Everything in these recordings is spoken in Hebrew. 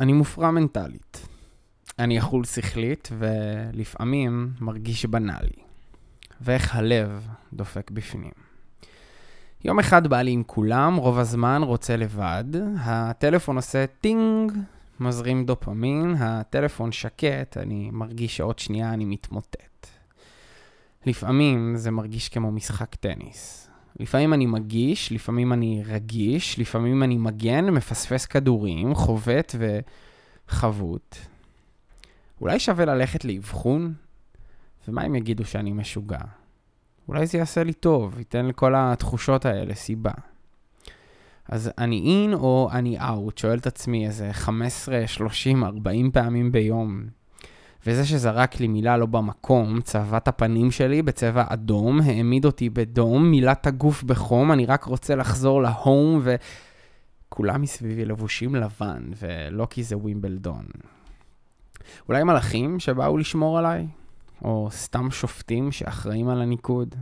אני מופרע מנטלית. אני אכול שכלית, ולפעמים מרגיש בנאלי. ואיך הלב דופק בפנים. יום אחד בא לי עם כולם, רוב הזמן רוצה לבד, הטלפון עושה טינג, מזרים דופמין, הטלפון שקט, אני מרגיש שעוד שנייה אני מתמוטט. לפעמים זה מרגיש כמו משחק טניס. לפעמים אני מגיש, לפעמים אני רגיש, לפעמים אני מגן, מפספס כדורים, חובט וחבוט. אולי שווה ללכת לאבחון? ומה אם יגידו שאני משוגע? אולי זה יעשה לי טוב, ייתן לכל התחושות האלה סיבה. אז אני אין או אני אאוט, שואל את עצמי איזה 15, 30, 40 פעמים ביום. וזה שזרק לי מילה לא במקום, צבע הפנים שלי בצבע אדום, העמיד אותי בדום, מילא את הגוף בחום, אני רק רוצה לחזור להום, וכולם מסביבי לבושים לבן, ולא כי זה ווימבלדון. אולי מלאכים שבאו לשמור עליי? או סתם שופטים שאחראים על הניקוד?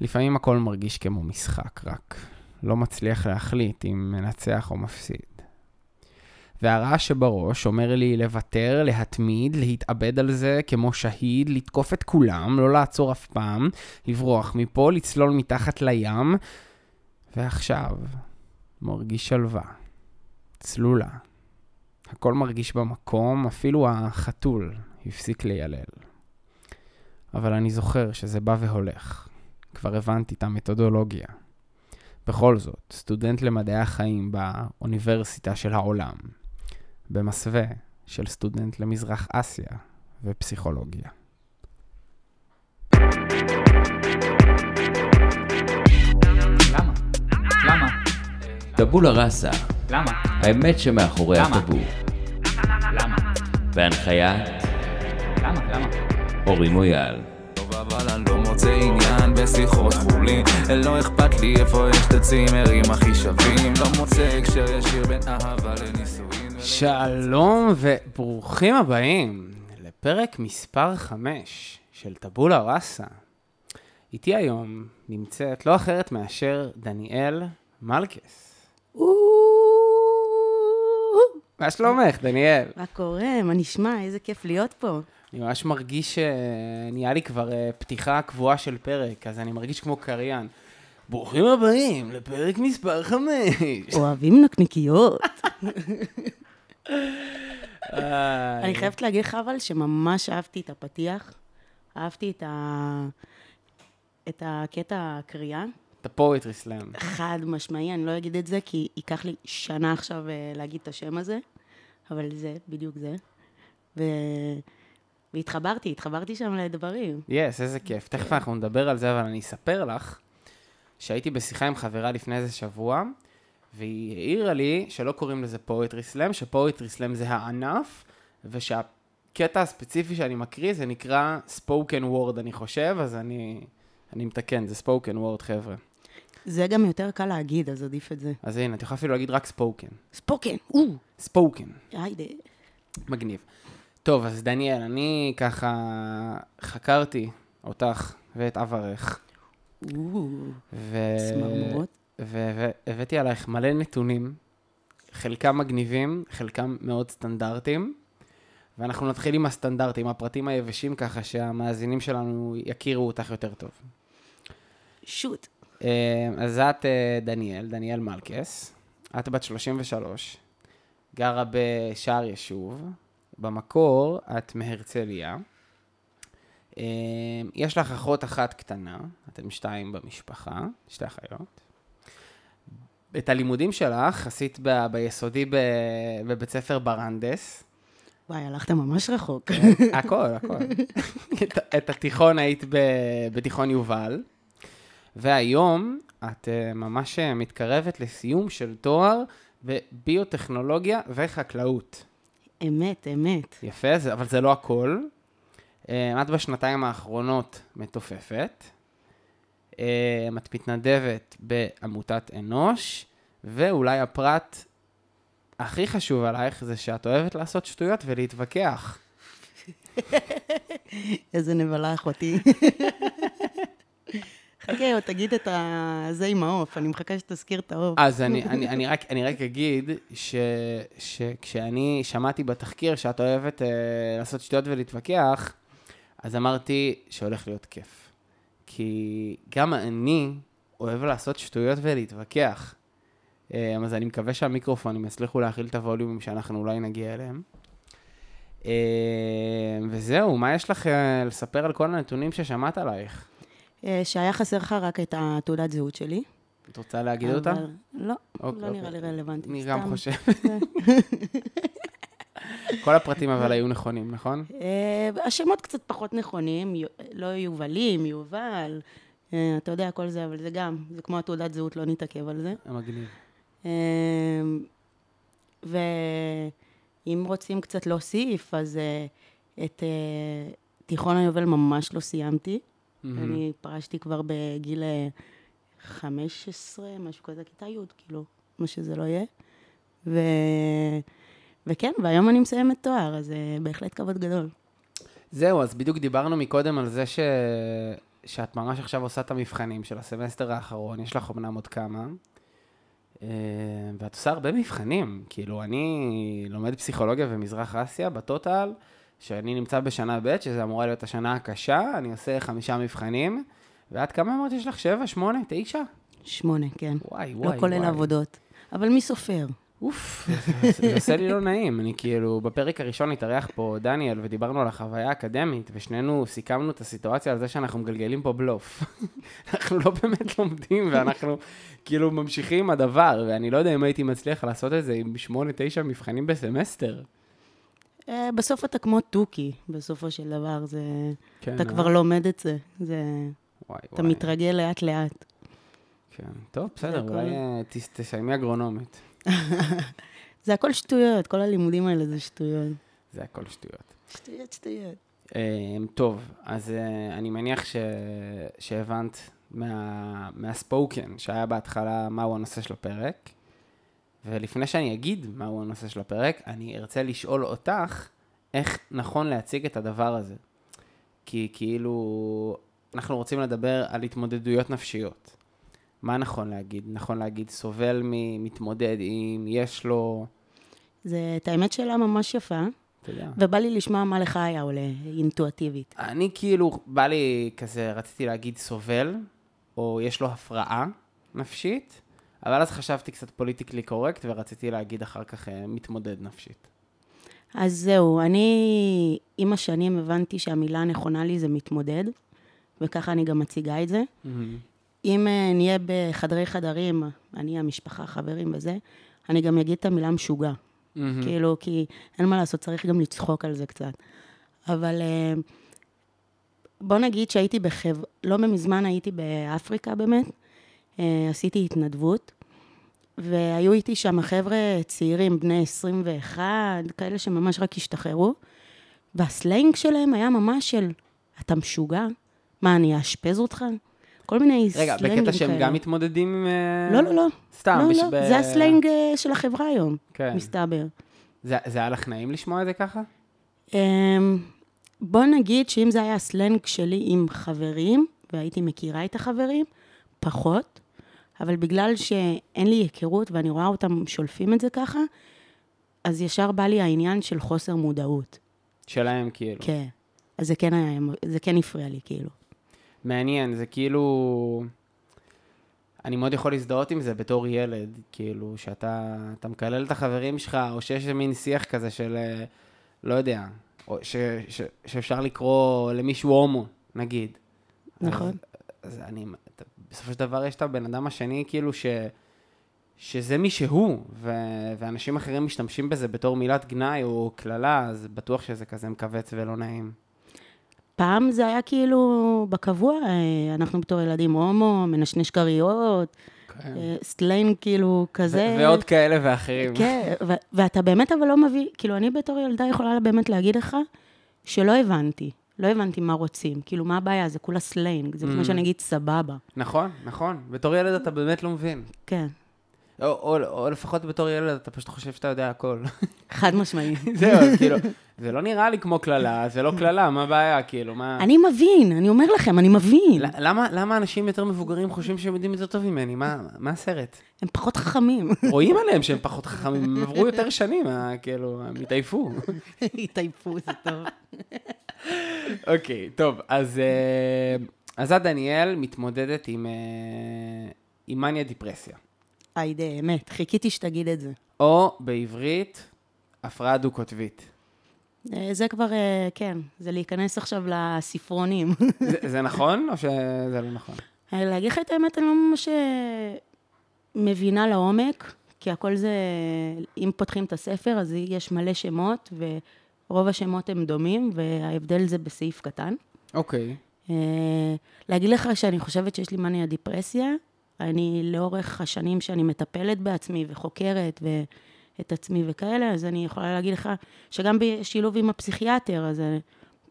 לפעמים הכל מרגיש כמו משחק, רק לא מצליח להחליט אם מנצח או מפסיד. והרעש שבראש אומר לי לוותר, להתמיד, להתאבד על זה כמו שהיד, לתקוף את כולם, לא לעצור אף פעם, לברוח מפה, לצלול מתחת לים, ועכשיו מרגיש שלווה, צלולה. הכל מרגיש במקום, אפילו החתול הפסיק ליילל. אבל אני זוכר שזה בא והולך. כבר הבנתי את המתודולוגיה. בכל זאת, סטודנט למדעי החיים באוניברסיטה של העולם, במסווה של סטודנט למזרח אסיה ופסיכולוגיה. למה? למה? טבולה ראסה, למה? האמת שמאחורי? הטאבו, למה? בהנחיית למה? למה? אורי מויאל. טוב, אבל אני לא מוצא עניין בשיחות חולין לא אכפת לי איפה יש את הצימרים הכי שווים לא מוצא הקשר ישיר בין אהבה לנישואין שלום וברוכים הבאים לפרק מספר 5 של טבולה ראסה. איתי היום נמצאת לא אחרת מאשר דניאל מלכס. מה שלומך, דניאל? מה קורה? מה נשמע? איזה כיף להיות פה. אני ממש מרגיש שנהיה לי כבר אה, פתיחה קבועה של פרק, אז אני מרגיש כמו קריין. ברוכים הבאים לפרק מספר 5. אוהבים נקניקיות. אני חייבת להגיד לך אבל שממש אהבתי את הפתיח. אהבתי את ה... את הקטע הקריאה. את הפואטרי סלאם. חד משמעי, אני לא אגיד את זה, כי ייקח לי שנה עכשיו אה, להגיד את השם הזה, אבל זה, בדיוק זה. ו... והתחברתי, התחברתי שם לדברים. יס, איזה כיף. תכף אנחנו נדבר על זה, אבל אני אספר לך שהייתי בשיחה עם חברה לפני איזה שבוע, והיא העירה לי שלא קוראים לזה poetry slam, ש poetry slam זה הענף, ושהקטע הספציפי שאני מקריא זה נקרא spoken word, אני חושב, אז אני, אני מתקן, זה spoken word, חבר'ה. זה גם יותר קל להגיד, אז עדיף את זה. אז הנה, את יכולה אפילו להגיד רק spoken. spoken, או, spoken. היידה. מגניב. טוב, אז דניאל, אני ככה חקרתי אותך ואת עברך. או, ו... צמרמורות. והבאתי עלייך מלא נתונים, חלקם מגניבים, חלקם מאוד סטנדרטיים, ואנחנו נתחיל עם הסטנדרטים, הפרטים היבשים, ככה שהמאזינים שלנו יכירו אותך יותר טוב. שוט. אה, אז את אה, דניאל, דניאל מלכס, את בת 33, גרה בשער ישוב, במקור את מהרצליה. אה, יש לך אחות אחת קטנה, אתם שתיים במשפחה, שתי אחיות. את הלימודים שלך עשית ב- ביסודי ב- בבית ספר ברנדס. וואי, הלכת ממש רחוק. הכל, הכל. את, את התיכון היית ב, בתיכון יובל, והיום את uh, ממש uh, מתקרבת לסיום של תואר בביוטכנולוגיה וחקלאות. אמת, אמת. יפה, זה, אבל זה לא הכל. Uh, את בשנתיים האחרונות מתופפת. Uh, את מתנדבת בעמותת אנוש, ואולי הפרט הכי חשוב עלייך זה שאת אוהבת לעשות שטויות ולהתווכח. איזה נבלה אחותי. חכה, תגיד את. זה עם העוף, אני מחכה שתזכיר את העוף. אז אני, אני, אני, רק, אני רק אגיד ש, שכשאני שמעתי בתחקיר שאת אוהבת אה, לעשות שטויות ולהתווכח, אז אמרתי שהולך להיות כיף. כי גם אני אוהב לעשות שטויות ולהתווכח. אה, אז אני מקווה שהמיקרופונים יצליחו להכיל את הווליומים שאנחנו אולי נגיע אליהם. אה, וזהו, מה יש לך אה, לספר על כל הנתונים ששמעת עלייך? שהיה חסר לך רק את התעודת זהות שלי. את רוצה להגיד אותה? אבל- לא, אוקיי, לא נראה לי אוקיי. רלוונטי. אני גם. חושב. כל הפרטים אבל היו נכונים, נכון? אה, השמות קצת פחות נכונים, לא יובלים, יובל, אה, אתה יודע, כל זה, אבל זה גם, זה כמו התעודת זהות, לא נתעכב על זה. מגניב. אה, ואם רוצים קצת להוסיף, אז את תיכון היובל ממש לא סיימתי. אני פרשתי כבר בגיל אה, 15, משהו כזה, כיתה י', כאילו, מה שזה לא יהיה. וכן, והיום אני מסיימת תואר, אז אה, בהחלט כבוד גדול. זהו, אז בדיוק דיברנו מקודם על זה ש... שאת ממש עכשיו עושה את המבחנים של הסמסטר האחרון, יש לך אמנם עוד כמה, אה, ואת עושה הרבה מבחנים. כאילו, אני לומד פסיכולוגיה ומזרח אסיה בטוטל, שאני נמצא בשנה ב', שזה אמורה להיות השנה הקשה, אני עושה חמישה מבחנים, ואת כמה אמרת יש לך? שבע, שמונה, תשע? שמונה, כן. וואי, וואי, לא כולל וואי. עבודות. אבל מי סופר? אוף, זה- עושה לי לא נעים. אני כאילו, בפרק הראשון התארח פה דניאל, ודיברנו על החוויה האקדמית, ושנינו סיכמנו את הסיטואציה על זה שאנחנו מגלגלים פה בלוף. אנחנו לא באמת לומדים, ואנחנו כאילו ממשיכים עם הדבר, ואני לא יודע אם הייתי מצליח לעשות את זה עם שמונה, תשע מבחנים בסמסטר. אה, בסוף אתה כמו תוכי, בסופו של דבר. זה... כן, אתה אה? כבר לומד את זה. זה... וואי, אתה וואי. מתרגל לאט-לאט. כן, טוב, בסדר. אולי אה, תס- תסיימי אגרונומית. זה הכל שטויות, כל הלימודים האלה זה שטויות. זה הכל שטויות. שטויות, שטויות. אמ, טוב, אז אה, אני מניח ש... שהבנת מה... מהספוקן שהיה בהתחלה מהו הנושא של הפרק, ולפני שאני אגיד מהו הנושא של הפרק, אני ארצה לשאול אותך איך נכון להציג את הדבר הזה. כי כאילו, אנחנו רוצים לדבר על התמודדויות נפשיות. מה נכון להגיד? נכון להגיד סובל ממתמודד עם, יש לו, זה, את האמת שאלה ממש יפה, יודע. ובא לי לשמוע מה לך היה עולה אינטואטיבית. אני כאילו, בא לי כזה, רציתי להגיד סובל, או יש לו הפרעה נפשית, אבל אז חשבתי קצת פוליטיקלי קורקט, ורציתי להגיד אחר כך אה, מתמודד נפשית. אז זהו, אני עם השנים הבנתי שהמילה הנכונה לי זה מתמודד, וככה אני גם מציגה את זה. אם אה, נהיה בחדרי חדרים, אני, המשפחה, חברים וזה, אני גם אגיד את המילה משוגע. כאילו, כי אין מה לעשות, צריך גם לצחוק על זה קצת. אבל אה, בוא נגיד שהייתי בחב... לא מזמן הייתי באפריקה באמת, אה, עשיתי התנדבות, והיו איתי שם חבר'ה צעירים, בני 21, כאלה שממש רק השתחררו, והסלנג שלהם היה ממש של, אתה משוגע? מה, אני אאשפז אותך? כל מיני רגע, סלנגים כאלה. בקטע שהם גם מתמודדים עם... אה, לא, לא, לא. סתם, לא, בש- לא, זה הסלנג אה, של החברה היום, כן. מסתבר. זה זה היה לך נעים לשמוע את זה ככה? אמ, בוא נגיד שאם זה היה הסלנג שלי עם חברים, והייתי מכירה את החברים, פחות, אבל בגלל שאין לי היכרות ואני רואה אותם שולפים את זה ככה, אז ישר בא לי העניין של חוסר מודעות. שלהם כאילו. כן. אז זה כן היה, זה כן הפריע לי, כאילו. מעניין, זה כאילו... אני מאוד יכול להזדהות עם זה בתור ילד, כאילו, שאתה אתה מקלל את החברים שלך, או שיש מין שיח כזה של, אה, לא יודע, או ש, ש, שאפשר לקרוא למישהו הומו, נגיד. נכון. אז, אז אני, בסופו של דבר יש את הבן אדם השני, כאילו, ש, שזה מי שהוא, ו, ואנשים אחרים משתמשים בזה בתור מילת גנאי או קללה, אז בטוח שזה כזה מכווץ ולא נעים. פעם זה היה כאילו בקבוע, אה, אנחנו בתור ילדים הומו, מנשנש כריות, אה, סלנג כאילו כזה. ועוד כאלה ואחרים. כן, ואתה באמת אבל לא מביא, כאילו אני בתור ילדה יכולה באמת להגיד לך שלא הבנתי, לא הבנתי מה רוצים, כאילו מה הבעיה, זה כולה סלנג, זה Mm. כמו שאני אגיד סבבה, נכון, נכון. בתור ילד אתה באמת לא מבין. כן. או, או, או לפחות בתור ילד אתה פשוט חושב שאתה יודע הכל. חד משמעי. זהו, כאילו, זה לא נראה לי כמו קללה, זה לא קללה, מה הבעיה, כאילו, מה... אני מבין, אני אומר לכם, אני מבין. למה, למה אנשים יותר מבוגרים חושבים שהם יודעים יותר טוב ממני? מה, מה הסרט? הם פחות חכמים. רואים עליהם שהם פחות חכמים, הם עברו יותר שנים, אה, כאילו, הם התעייפו. התעייפו, זה טוב. אוקיי, טוב, אז, אה, אז את דניאל מתמודדת עם, אה, עם מניה דיפרסיה, היידה, אמת, חיכיתי שתגיד את זה. או בעברית, הפרעה דו-קוטבית. אה, זה כבר, אה, כן, זה להיכנס עכשיו לספרונים. זה, זה נכון או שזה לא נכון? אה, להגיד לך את האמת, אני לא ממש מבינה לעומק, כי הכל זה, אם פותחים את הספר, אז יש מלא שמות, ורוב השמות הם דומים, וההבדל זה בסעיף קטן. אוקיי. אה, להגיד לך שאני חושבת שיש לי מניה דיפרסיה, אני לאורך השנים שאני מטפלת בעצמי וחוקרת ואת עצמי וכאלה, אז אני יכולה להגיד לך שגם בשילוב עם הפסיכיאטר, אז אני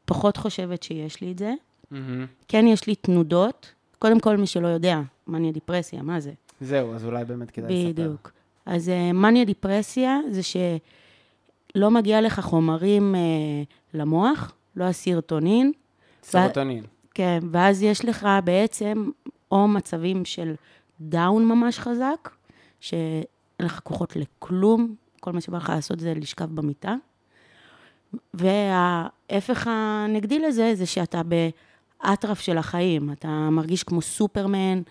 פחות חושבת שיש לי את זה. מהמם. כן, יש לי תנודות, קודם כל מי שלא יודע, מניה דיפרסיה, מה זה? זהו, אז אולי באמת כדאי לספר. בדיוק. אז אה, מניה דיפרסיה זה שלא מגיע לך חומרים אה, למוח, לא הסרטונין, סרוטונין. כן, ואז יש לך בעצם או מצבים של down ממש חזק, שאין לך כוחות לכלום, כל מה שבא לך לעשות זה לשכב במיטה. וההפך הנגדי לזה, זה שאתה באטרף של החיים, אתה מרגיש כמו סופרמן,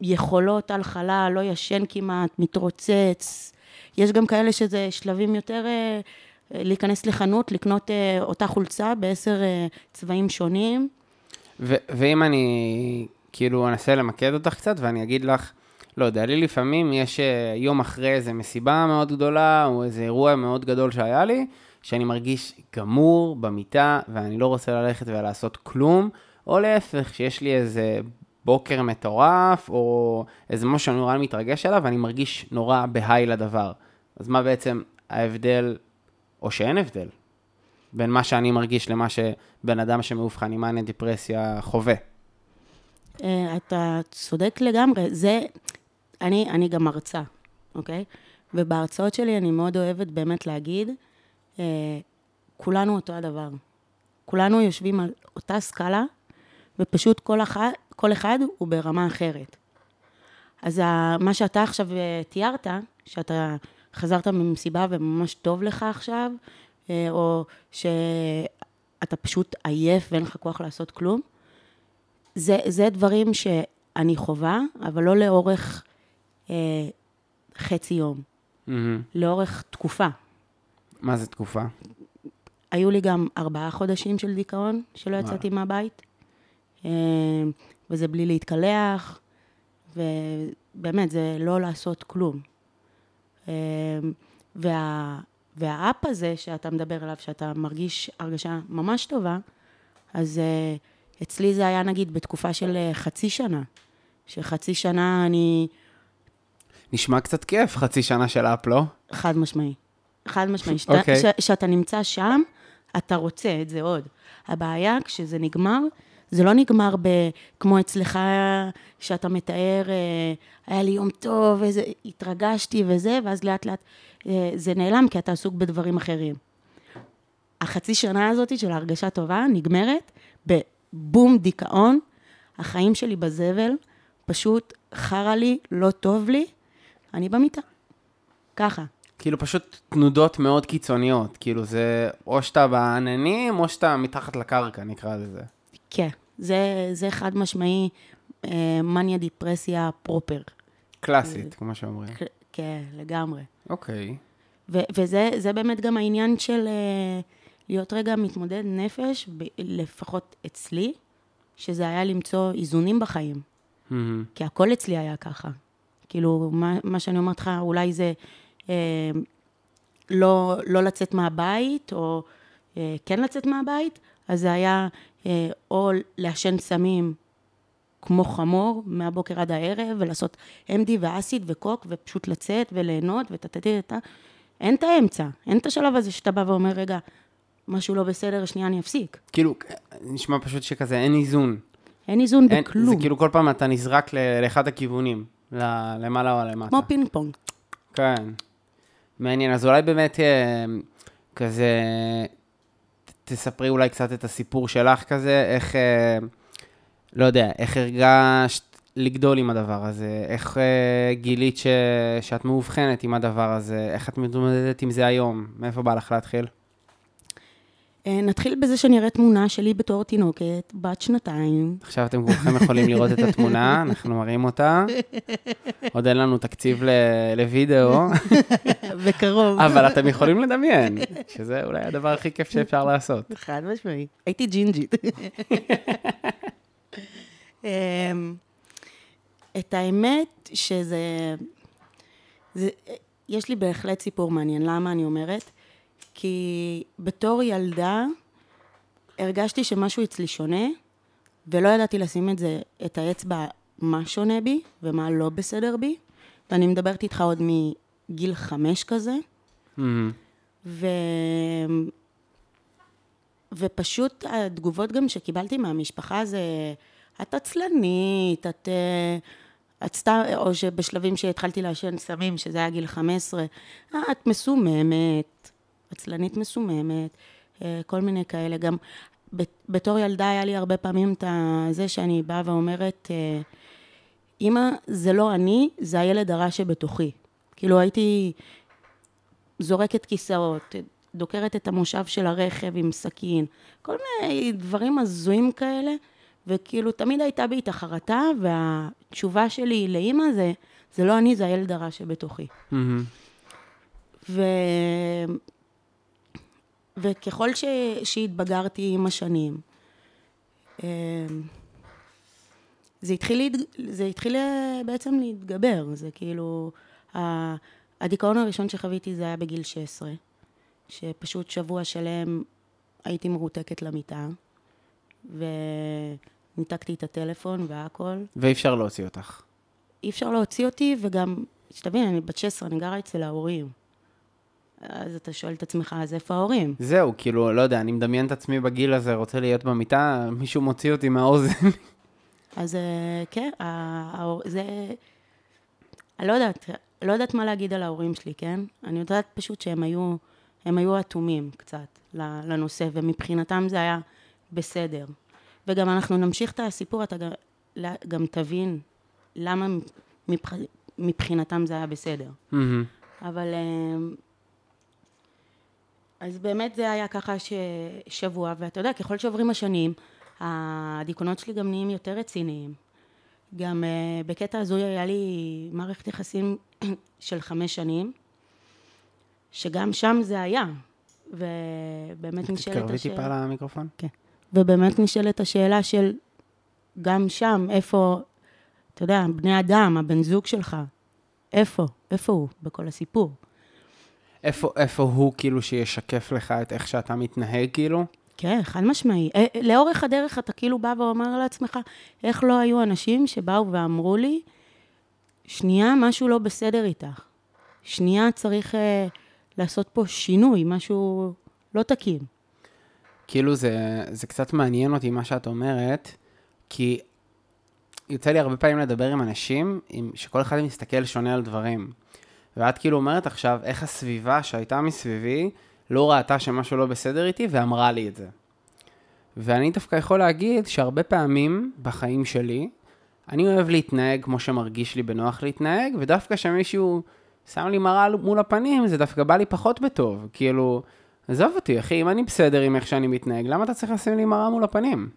יכולות על חלל, לא ישן כמעט, מתרוצץ. יש גם כאלה שזה שלבים יותר אה, להיכנס לחנות, לקנות אה, אותה חולצה בעשר אה, צבעים שונים. ואם אני כאילו אנסה למקד אותך קצת ואני אגיד לך, לא יודע, לי לפעמים יש אה, יום אחרי איזה מסיבה מאוד גדולה או איזה אירוע מאוד גדול שהיה לי, שאני מרגיש גמור במיטה ואני לא רוצה ללכת ולעשות כלום, או להפך, שיש לי איזה בוקר מטורף או איזה משהו שאני נורא מתרגש עליו ואני מרגיש נורא בהיי לדבר. אז מה בעצם ההבדל, או שאין הבדל, בין מה שאני מרגיש למה שבן אדם שמאובחן עם מאניה דיפרסיה חווה. אה, אתה צודק לגמרי. זה, אני, אני גם מרצה, אוקיי? ובהרצאות שלי אני מאוד אוהבת באמת להגיד, אה, כולנו אותו הדבר. כולנו יושבים על אותה סקאלה, ופשוט כל אחד, כל אחד הוא ברמה אחרת. אז ה, מה שאתה עכשיו אה, תיארת, שאתה חזרת ממסיבה וממש טוב לך עכשיו, אה, או שאתה פשוט עייף ואין לך כוח לעשות כלום, זה, זה דברים שאני חווה, אבל לא לאורך אה, חצי יום, מהמם. לאורך תקופה. מה זה תקופה? היו לי גם ארבעה חודשים של דיכאון, שלא וואלה. יצאתי מהבית, אה, וזה בלי להתקלח, ובאמת, זה לא לעשות כלום. אה, וה, והאפ הזה שאתה מדבר עליו, שאתה מרגיש הרגשה ממש טובה, אז אה, אצלי זה היה נגיד בתקופה של אה, חצי שנה, שחצי שנה אני נשמע קצת כיף, חצי שנה של אפ, לא? חד משמעי. חד משמעי. שאתה, אוקיי. ש, שאתה נמצא שם, אתה רוצה את זה עוד. הבעיה, כשזה נגמר, זה לא נגמר ב, כמו אצלך, שאתה מתאר, אה, היה לי יום טוב, איזה, התרגשתי וזה, ואז לאט לאט אה, זה נעלם, כי אתה עסוק בדברים אחרים. החצי שנה הזאת של ההרגשה טובה נגמרת בבום דיכאון, החיים שלי בזבל, פשוט חרא לי, לא טוב לי, אני במיטה. ככה. כאילו פשוט תנודות מאוד קיצוניות, כאילו זה או שאתה בעננים או שאתה מתחת לקרקע, נקרא לזה. כן, זה, זה חד משמעי אה, מניה דיפרסיה פרופר. קלאסית, כמו שאומרים. כן, לגמרי. אוקיי. ו- וזה זה באמת גם העניין של אה, להיות רגע מתמודד נפש, ב- לפחות אצלי, שזה היה למצוא איזונים בחיים. מהמם. כי הכל אצלי היה ככה. כאילו, מה, מה שאני אומרת לך, אולי זה אה, לא, לא לצאת מהבית, או אה, כן לצאת מהבית, אז זה היה אה, או לעשן סמים כמו חמור מהבוקר עד הערב, ולעשות MD ואסיד וקוק, ופשוט לצאת וליהנות, וטטטטטה. אין את האמצע, אין את השלב הזה שאתה בא ואומר, רגע, משהו לא בסדר, שנייה אני אפסיק. כאילו, נשמע פשוט שכזה אין איזון. אין איזון אין, בכלום. זה כאילו כל פעם אתה נזרק ל- לאחד הכיוונים. ל- למעלה או למטה. כמו פינג פונג. כן. מעניין, אז אולי באמת אה, כזה, תספרי אולי קצת את הסיפור שלך כזה, איך, אה, לא יודע, איך הרגשת לגדול עם הדבר הזה, איך אה, גילית ש, שאת מאובחנת עם הדבר הזה, איך את מתמודדת עם זה היום, מאיפה בא לך להתחיל? אה, נתחיל בזה שאני אראה תמונה שלי בתור תינוקת, בת שנתיים. עכשיו אתם כולכם יכולים לראות את התמונה, אנחנו מראים אותה. עוד אין לנו תקציב לוידאו, בקרוב. אבל אתם יכולים לדמיין, שזה אולי הדבר הכי כיף שאפשר לעשות. חד משמעית. הייתי ג'ינג'ית. אמ, את האמת שזה... זה, יש לי בהחלט סיפור מעניין. למה אני אומרת? כי בתור ילדה הרגשתי שמשהו אצלי שונה, ולא ידעתי לשים את זה, את האצבע מה שונה בי ומה לא בסדר בי. ואני מדברת איתך עוד מגיל חמש כזה. מהמם. ו... ופשוט התגובות גם שקיבלתי מהמשפחה זה, את עצלנית, את, אה, את סתם, או שבשלבים שהתחלתי לעשן סמים, שזה היה גיל 15, "אה, את מסוממת, עצלנית מסוממת, אה, כל מיני כאלה. גם בתור ילדה היה לי הרבה פעמים את זה שאני באה ואומרת, אה, אמא, זה לא אני, זה הילד הרע שבתוכי. כאילו הייתי זורקת כיסאות, דוקרת את המושב של הרכב עם סכין, כל מיני דברים הזויים כאלה, וכאילו תמיד הייתה בי את החרטה, והתשובה שלי לאימא זה, זה לא אני, זה הילד הרע שבתוכי. מהמם. וככל ש... שהתבגרתי עם השנים, אמ, זה התחיל, להת... זה התחיל אה, בעצם להתגבר, זה כאילו, ה... הדיכאון הראשון שחוויתי זה היה בגיל 16, שפשוט שבוע שלם הייתי מרותקת למיטה, וניתקתי את הטלפון והכל. ואי אפשר להוציא אותך. אי אפשר להוציא אותי, וגם, שתבין, אני בת 16, אני גרה אצל ההורים. אז אתה שואל את עצמך, אז איפה ההורים? זהו, כאילו, לא יודע, אני מדמיין את עצמי בגיל הזה, רוצה להיות במיטה, מישהו מוציא אותי מהאוזן. אז אה, כן, זה... אני לא יודעת, לא יודעת מה להגיד על ההורים שלי, כן? אני יודעת פשוט שהם היו, הם היו אטומים קצת לנושא, ומבחינתם זה היה בסדר. וגם אנחנו נמשיך את הסיפור, אתה גם, גם תבין למה מבח, מבחינתם זה היה בסדר. מהמם. אבל... אז באמת זה היה ככה ש... שבוע, ואתה יודע, ככל שעוברים השנים, הדיכאונות שלי גם נהיים יותר רציניים. גם uh, בקטע הזוי היה לי מערכת יחסים של חמש שנים, שגם שם זה היה. ובאמת נשאלת תתקרבי השאלה... טיפה למיקרופון. כן. ובאמת נשאלת השאלה של, גם שם, איפה, אתה יודע, בני אדם, הבן זוג שלך, איפה? איפה הוא בכל הסיפור? איפה, איפה הוא כאילו שישקף לך את איך שאתה מתנהג, כאילו? כן, חד משמעי. אה, לאורך הדרך אתה כאילו בא ואומר לעצמך, איך לא היו אנשים שבאו ואמרו לי, שנייה, משהו לא בסדר איתך. שנייה, צריך אה, לעשות פה שינוי, משהו לא תקין. כאילו זה, זה קצת מעניין אותי מה שאת אומרת, כי יוצא לי הרבה פעמים לדבר עם אנשים, עם, שכל אחד מסתכל שונה על דברים. ואת כאילו אומרת עכשיו, איך הסביבה שהייתה מסביבי לא ראתה שמשהו לא בסדר איתי ואמרה לי את זה. ואני דווקא יכול להגיד שהרבה פעמים בחיים שלי, אני אוהב להתנהג כמו שמרגיש לי בנוח להתנהג, ודווקא כשמישהו שם לי מראה מול הפנים, זה דווקא בא לי פחות בטוב. כאילו, עזוב אותי, אחי, אם אני בסדר עם איך שאני מתנהג, למה אתה צריך לשים לי מראה מול הפנים?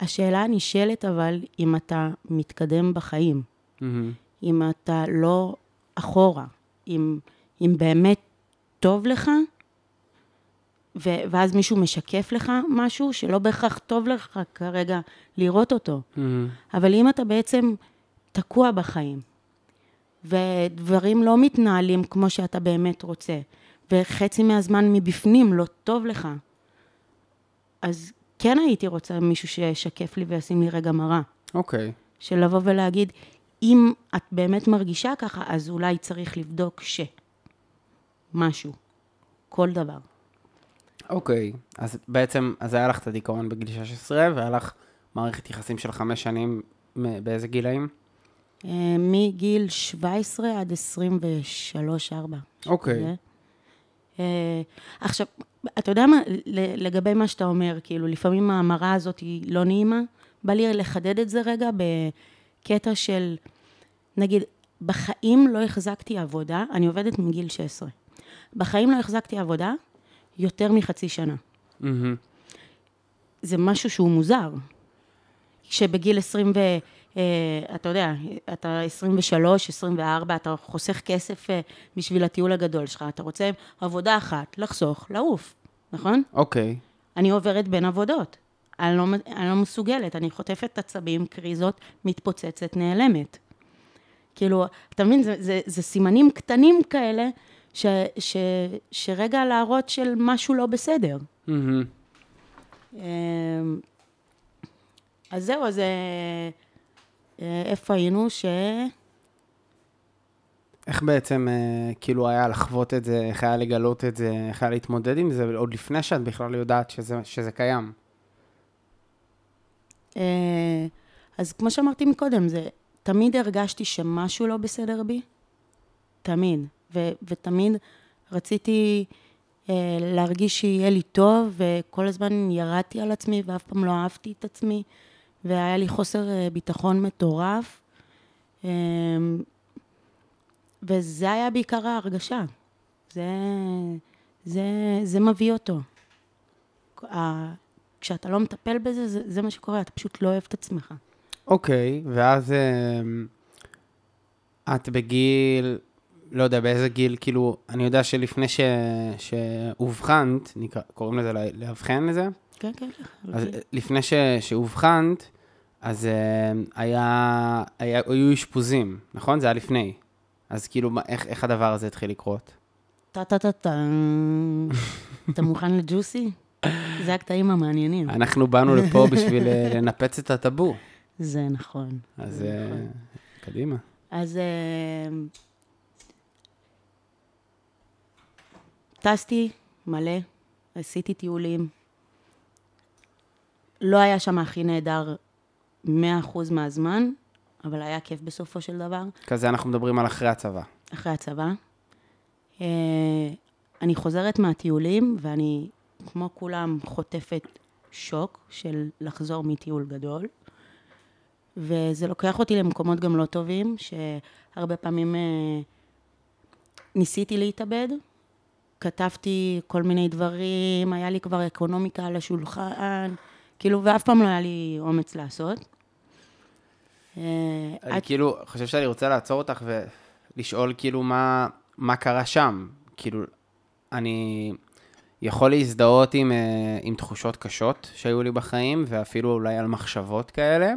השאלה הנשאלת אבל, אם אתה מתקדם בחיים, מהמם. אם אתה לא אחורה, אם, אם באמת טוב לך, ו- ואז מישהו משקף לך משהו שלא בהכרח טוב לך כרגע לראות אותו. מהמם. אבל אם אתה בעצם תקוע בחיים, ודברים לא מתנהלים כמו שאתה באמת רוצה, וחצי מהזמן מבפנים לא טוב לך, אז כן הייתי רוצה מישהו שישקף לי וישים לי רגע מראה. אוקיי. של לבוא ולהגיד, אם את באמת מרגישה ככה, אז אולי צריך לבדוק ש... משהו. כל דבר. אוקיי. אז בעצם, אז היה לך את הדיכאון בגיל 16, והיה לך מערכת יחסים של חמש שנים, באיזה גילאים? אה, מגיל 17 עד 23-4. אוקיי. אה, עכשיו, אתה יודע מה, לגבי מה שאתה אומר, כאילו, לפעמים ההמרה הזאת היא לא נעימה, בא לי לחדד את זה רגע בקטע של, נגיד, בחיים לא החזקתי עבודה, אני עובדת מגיל 16. בחיים לא החזקתי עבודה יותר מחצי שנה. מהמם. זה משהו שהוא מוזר. שבגיל 20 ו... אה, אתה יודע, אתה 23, 24, אתה חוסך כסף אה, בשביל הטיול הגדול שלך, אתה רוצה עבודה אחת, לחסוך, לעוף, נכון? אוקיי. אני עוברת בין עבודות. אני לא, אני לא מסוגלת, אני חוטפת עצבים, קריזות, מתפוצצת, נעלמת. כאילו, אתה מבין, זה, זה, זה סימנים קטנים כאלה, ש, ש, שרגע להראות של משהו לא בסדר. אמ, אז זהו, אז אה, אה, איפה היינו? ש... איך בעצם, אה, כאילו, היה לחוות את זה, איך היה לגלות את זה, איך היה להתמודד עם זה, עוד לפני שאת בכלל יודעת שזה, שזה קיים. אה, אז כמו שאמרתי מקודם, זה, תמיד הרגשתי שמשהו לא בסדר בי, תמיד, ו, ותמיד רציתי אה, להרגיש שיהיה לי טוב, וכל הזמן ירדתי על עצמי, ואף פעם לא אהבתי את עצמי, והיה לי חוסר אה, ביטחון מטורף, אה, וזה היה בעיקר ההרגשה. זה, זה, זה מביא אותו. כשאתה לא מטפל בזה, זה, זה מה שקורה, אתה פשוט לא אוהב את עצמך. אוקיי, ואז אה, את בגיל, לא יודע, באיזה גיל, כאילו, אני יודע שלפני ש, שאובחנת, נקרא, קוראים לזה לאבחן לזה, כן, כן. אז אוקיי. לפני ש, שאובחנת, אז אה, היה, היה, היו אשפוזים, נכון? זה היה לפני. אז כאילו, מה- איך, איך הדבר הזה התחיל לקרות? טה-טה-טה-טה. אתה מוכן לג'וסי? זה הקטעים המעניינים. אנחנו באנו לפה בשביל אה, לנפץ את הטאבו, זה נכון. אז זה אה, נכון. קדימה. אז אה, טסתי מלא, עשיתי טיולים. לא היה שם הכי נהדר 100% מהזמן, אבל היה כיף בסופו של דבר. כזה אנחנו מדברים על אחרי הצבא. אחרי הצבא. אני חוזרת מהטיולים, ואני, כמו כולם, חוטפת שוק של לחזור מטיול גדול. וזה לוקח אותי למקומות גם לא טובים, שהרבה פעמים אה, ניסיתי להתאבד. כתבתי כל מיני דברים, היה לי כבר אקונומיקה על השולחן, כאילו, ואף פעם לא היה לי אומץ לעשות. אה, אני עד- כאילו חושב שאני רוצה לעצור אותך ולשאול כאילו מה, מה קרה שם. כאילו, אני יכול להזדהות עם, אה, עם תחושות קשות שהיו לי בחיים, ואפילו אולי על מחשבות כאלה,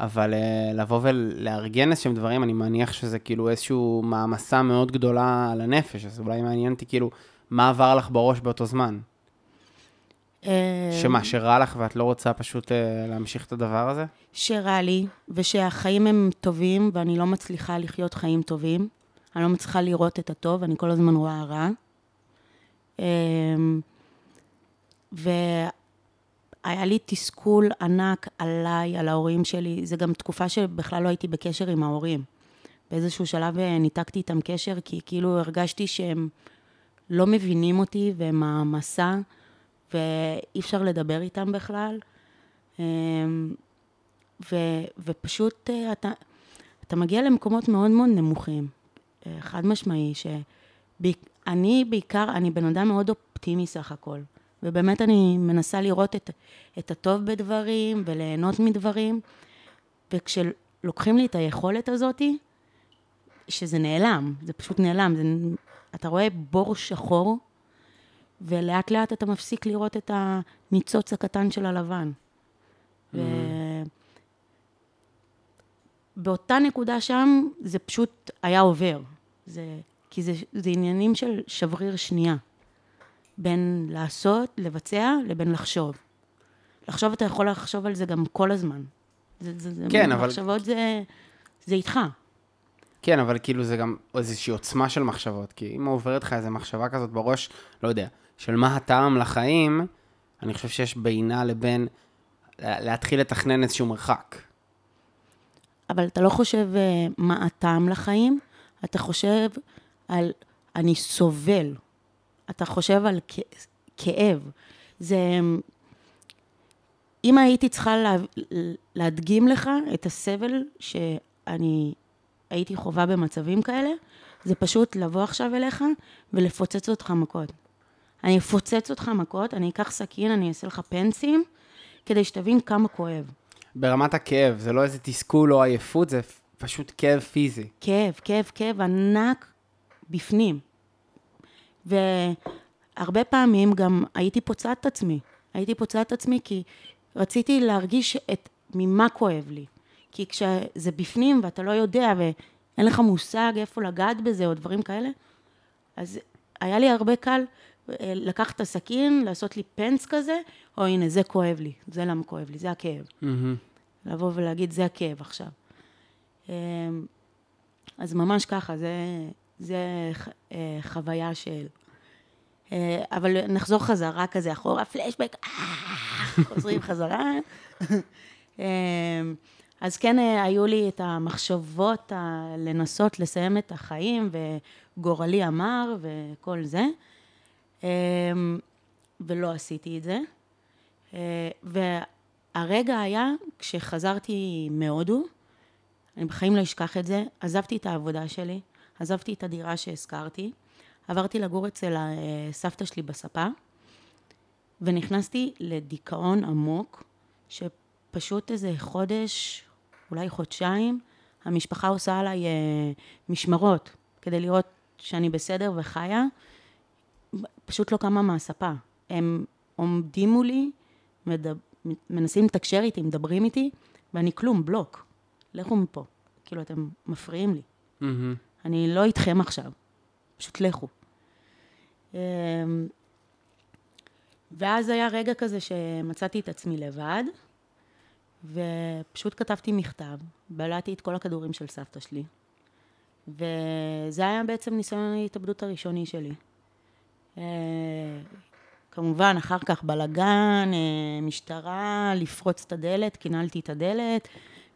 אבל אה, לבוא ולארגן איזשהם דברים, אני מניח שזה כאילו איזשהו מעמסה מאוד גדולה על הנפש, אז אולי מעניין אותי כאילו, מה עבר לך בראש באותו זמן? אה, שמה, שרע לך ואת לא רוצה פשוט אה, להמשיך את הדבר הזה? שרע לי, ושהחיים הם טובים, ואני לא מצליחה לחיות חיים טובים. אני לא מצליחה לראות את הטוב, אני כל הזמן רואה רע. אמ, והיה לי תסכול ענק עליי, על ההורים שלי. זו גם תקופה שבכלל לא הייתי בקשר עם ההורים. באיזשהו שלב אה, ניתקתי איתם קשר, כי כאילו הרגשתי שהם לא מבינים אותי, והם מעמסה, ואי אפשר לדבר איתם בכלל. אמ, ו, ופשוט אה, אתה, אתה מגיע למקומות מאוד מאוד נמוכים, אה, חד משמעי, שאני בעיקר, אני בן אדם מאוד אופטימי סך הכל, ובאמת אני מנסה לראות את, את הטוב בדברים וליהנות מדברים, וכשלוקחים לי את היכולת הזאתי, שזה נעלם, זה פשוט נעלם, זה, אתה רואה בור שחור, ולאט לאט אתה מפסיק לראות את הניצוץ הקטן של הלבן. ו... באותה נקודה שם, זה פשוט היה עובר. זה, כי זה, זה עניינים של שבריר שנייה. בין לעשות, לבצע, לבין לחשוב. לחשוב, אתה יכול לחשוב על זה גם כל הזמן. זה, זה, זה, כן, אבל- מחשבות זה, זה איתך. כן, אבל כאילו זה גם איזושהי עוצמה של מחשבות, כי אם עוברת לך איזו מחשבה כזאת בראש, לא יודע, של מה הטעם לחיים, אני חושב שיש בינה לבין לה- להתחיל לתכנן איזשהו מרחק. אבל אתה לא חושב אה, מה הטעם לחיים, אתה חושב על אני סובל, אתה חושב על כ- כאב. זה... אם הייתי צריכה לה, להדגים לך את הסבל שאני הייתי חווה במצבים כאלה, זה פשוט לבוא עכשיו אליך ולפוצץ אותך מכות. אני אפוצץ אותך מכות, אני אקח סכין, אני אעשה לך פנסים, כדי שתבין כמה כואב. ברמת הכאב, זה לא איזה תסכול או עייפות, זה פשוט כאב פיזי. כאב, כאב, כאב ענק בפנים. והרבה פעמים גם הייתי פוצעת את עצמי. הייתי פוצעת את עצמי כי רציתי להרגיש את ממה כואב לי. כי כשזה בפנים ואתה לא יודע ואין לך מושג איפה לגעת בזה או דברים כאלה, אז היה לי הרבה קל אה, לקחת את הסכין, לעשות לי פנס כזה, או הנה, זה כואב לי, זה למה כואב לי, זה הכאב. מהמם. לבוא ולהגיד, זה הכאב עכשיו. אמ, אז ממש ככה, זה, זה אה, חוויה של... אה, אבל נחזור חזרה כזה אחורה, פלשבק, אה, חוזרים חזרה. אז כן, היו לי את המחשבות ה- לנסות לסיים את החיים, וגורלי אמר, וכל זה. ולא עשיתי את זה. והרגע היה כשחזרתי מהודו, אני בחיים לא אשכח את זה, עזבתי את העבודה שלי, עזבתי את הדירה שהזכרתי, עברתי לגור אצל ה- סבתא שלי בספה, ונכנסתי לדיכאון עמוק, שפשוט איזה חודש, אולי חודשיים, המשפחה עושה עליי אה, משמרות, כדי לראות שאני בסדר וחיה, פשוט לא קמה מהספה. הם עומדים מולי, מדב... מנסים לתקשר איתי, מדברים איתי, ואני כלום, בלוק. לכו מפה. כאילו, אתם מפריעים לי. מהמם. אני לא איתכם עכשיו. פשוט לכו. אמ, ואז היה רגע כזה שמצאתי את עצמי לבד, ופשוט כתבתי מכתב, בלעתי את כל הכדורים של סבתא שלי, וזה היה בעצם ניסיון ההתאבדות הראשוני שלי. אה, כמובן, אחר כך בלגן, אה, משטרה, לפרוץ את הדלת, קינלתי את הדלת,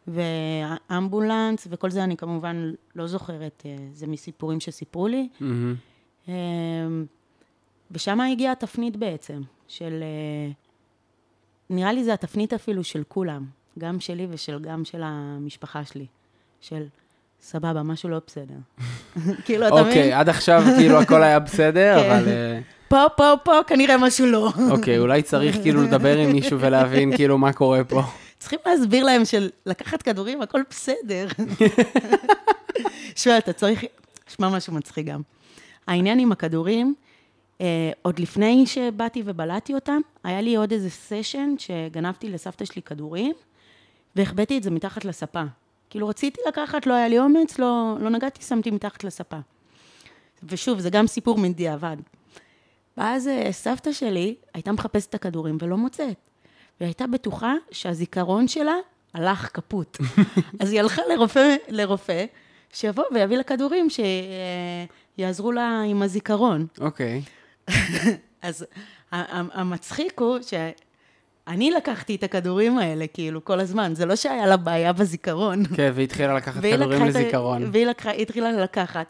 ואמבולנס, וכל זה אני כמובן לא זוכרת, אה, זה מסיפורים שסיפרו לי. מהמם. אמ, ושם הגיעה התפנית בעצם, של... אה, נראה לי זה התפנית אפילו של כולם, גם שלי ושל גם של המשפחה שלי, של סבבה, משהו לא בסדר. כאילו, אתה מבין? אוקיי, עד עכשיו כאילו הכל היה בסדר, כן. אבל... אה, פה, פה, פה, כנראה משהו לא. אוקיי, אולי צריך כאילו לדבר עם מישהו ולהבין כאילו מה קורה פה. צריכים להסביר להם של לקחת כדורים, הכל בסדר. שמע, אתה צריך... שמע משהו מצחיק גם. העניין עם הכדורים, אה, עוד לפני שבאתי ובלעתי אותם, היה לי עוד איזה סשן שגנבתי לסבתא שלי כדורים, והחבאתי את זה מתחת לספה. כאילו רציתי לקחת, לא היה לי אומץ, לא, לא נגעתי, שמתי מתחת לספה. ושוב, זה גם סיפור מדיעבד. ואז אה, סבתא שלי הייתה מחפשת את הכדורים ולא מוצאת. והיא הייתה בטוחה שהזיכרון שלה הלך כפות. אז היא הלכה לרופא, לרופא שיבוא ויביא לה כדורים שיעזרו לה עם הזיכרון. אוקיי. אז ה- ה- המצחיק הוא שאני לקחתי את הכדורים האלה, כאילו, כל הזמן. זה לא שהיה לה בעיה בזיכרון. כן, לקחת והיא כדורים לקחה את ה- לזיכרון. והיא לקחה, התחילה לקחת.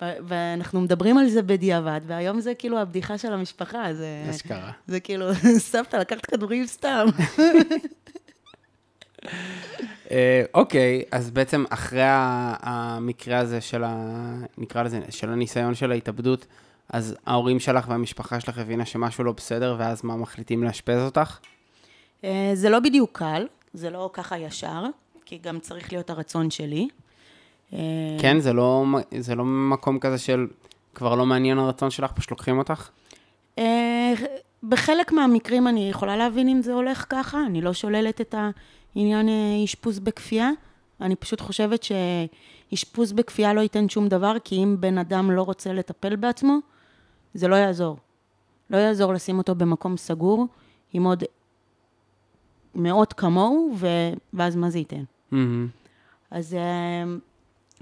ואנחנו מדברים על זה בדיעבד, והיום זה כאילו הבדיחה של המשפחה, זה... אשכרה. זה כאילו, סבתא, לקחת כדורים סתם. אה, אוקיי, אז בעצם אחרי המקרה הזה של ה... נקרא לזה, של הניסיון של ההתאבדות, אז ההורים שלך והמשפחה שלך הבינה שמשהו לא בסדר, ואז מה, מחליטים לאשפז אותך? אה, זה לא בדיוק קל, זה לא ככה ישר, כי גם צריך להיות הרצון שלי. אה, כן, זה לא, זה לא מקום כזה של כבר לא מעניין הרצון שלך, פשוט לוקחים אותך? אה, בחלק מהמקרים אני יכולה להבין אם זה הולך ככה, אני לא שוללת את העניין אה, אשפוז בכפייה. אני פשוט חושבת שאשפוז בכפייה לא ייתן שום דבר, כי אם בן אדם לא רוצה לטפל בעצמו, זה לא יעזור. לא יעזור לשים אותו במקום סגור עם עוד מאות כמוהו, ו... ואז מה זה ייתן? מהמם. אז...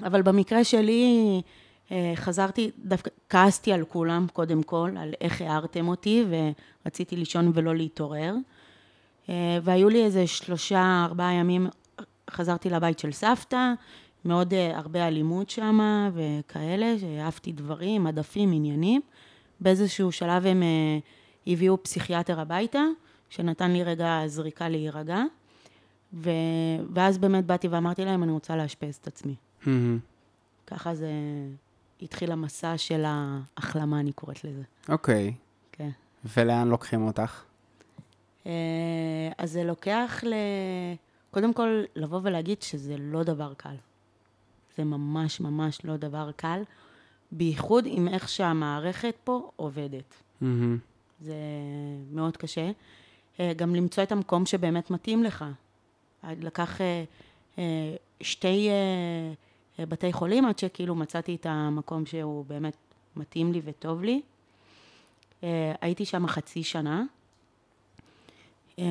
אה, אבל במקרה שלי, אה, חזרתי, דווקא כעסתי על כולם, קודם כל, על איך הערתם אותי, ורציתי לישון ולא להתעורר. אה, והיו לי איזה שלושה, ארבעה ימים חזרתי לבית של סבתא, מאוד uh, הרבה אלימות שם וכאלה, שאהבתי דברים, עדפים, עניינים. באיזשהו שלב הם הביאו פסיכיאטר הביתה, שנתן לי רגע זריקה להירגע, ו... ואז באמת באתי ואמרתי להם, אני רוצה לאשפז את עצמי. מהמם. ככה זה התחיל המסע של ההחלמה, אני קוראת לזה. אוקיי. כן. ולאן לוקחים אותך? אה, אז זה לוקח ל... קודם כל, לבוא ולהגיד שזה לא דבר קל. זה ממש ממש לא דבר קל, בייחוד עם איך שהמערכת פה עובדת. מהמם. זה מאוד קשה. אה, גם למצוא את המקום שבאמת מתאים לך. לקח אה, אה, שתי בתי חולים עד שכאילו מצאתי את המקום שהוא באמת מתאים לי וטוב לי. אה, הייתי שם חצי שנה. אה,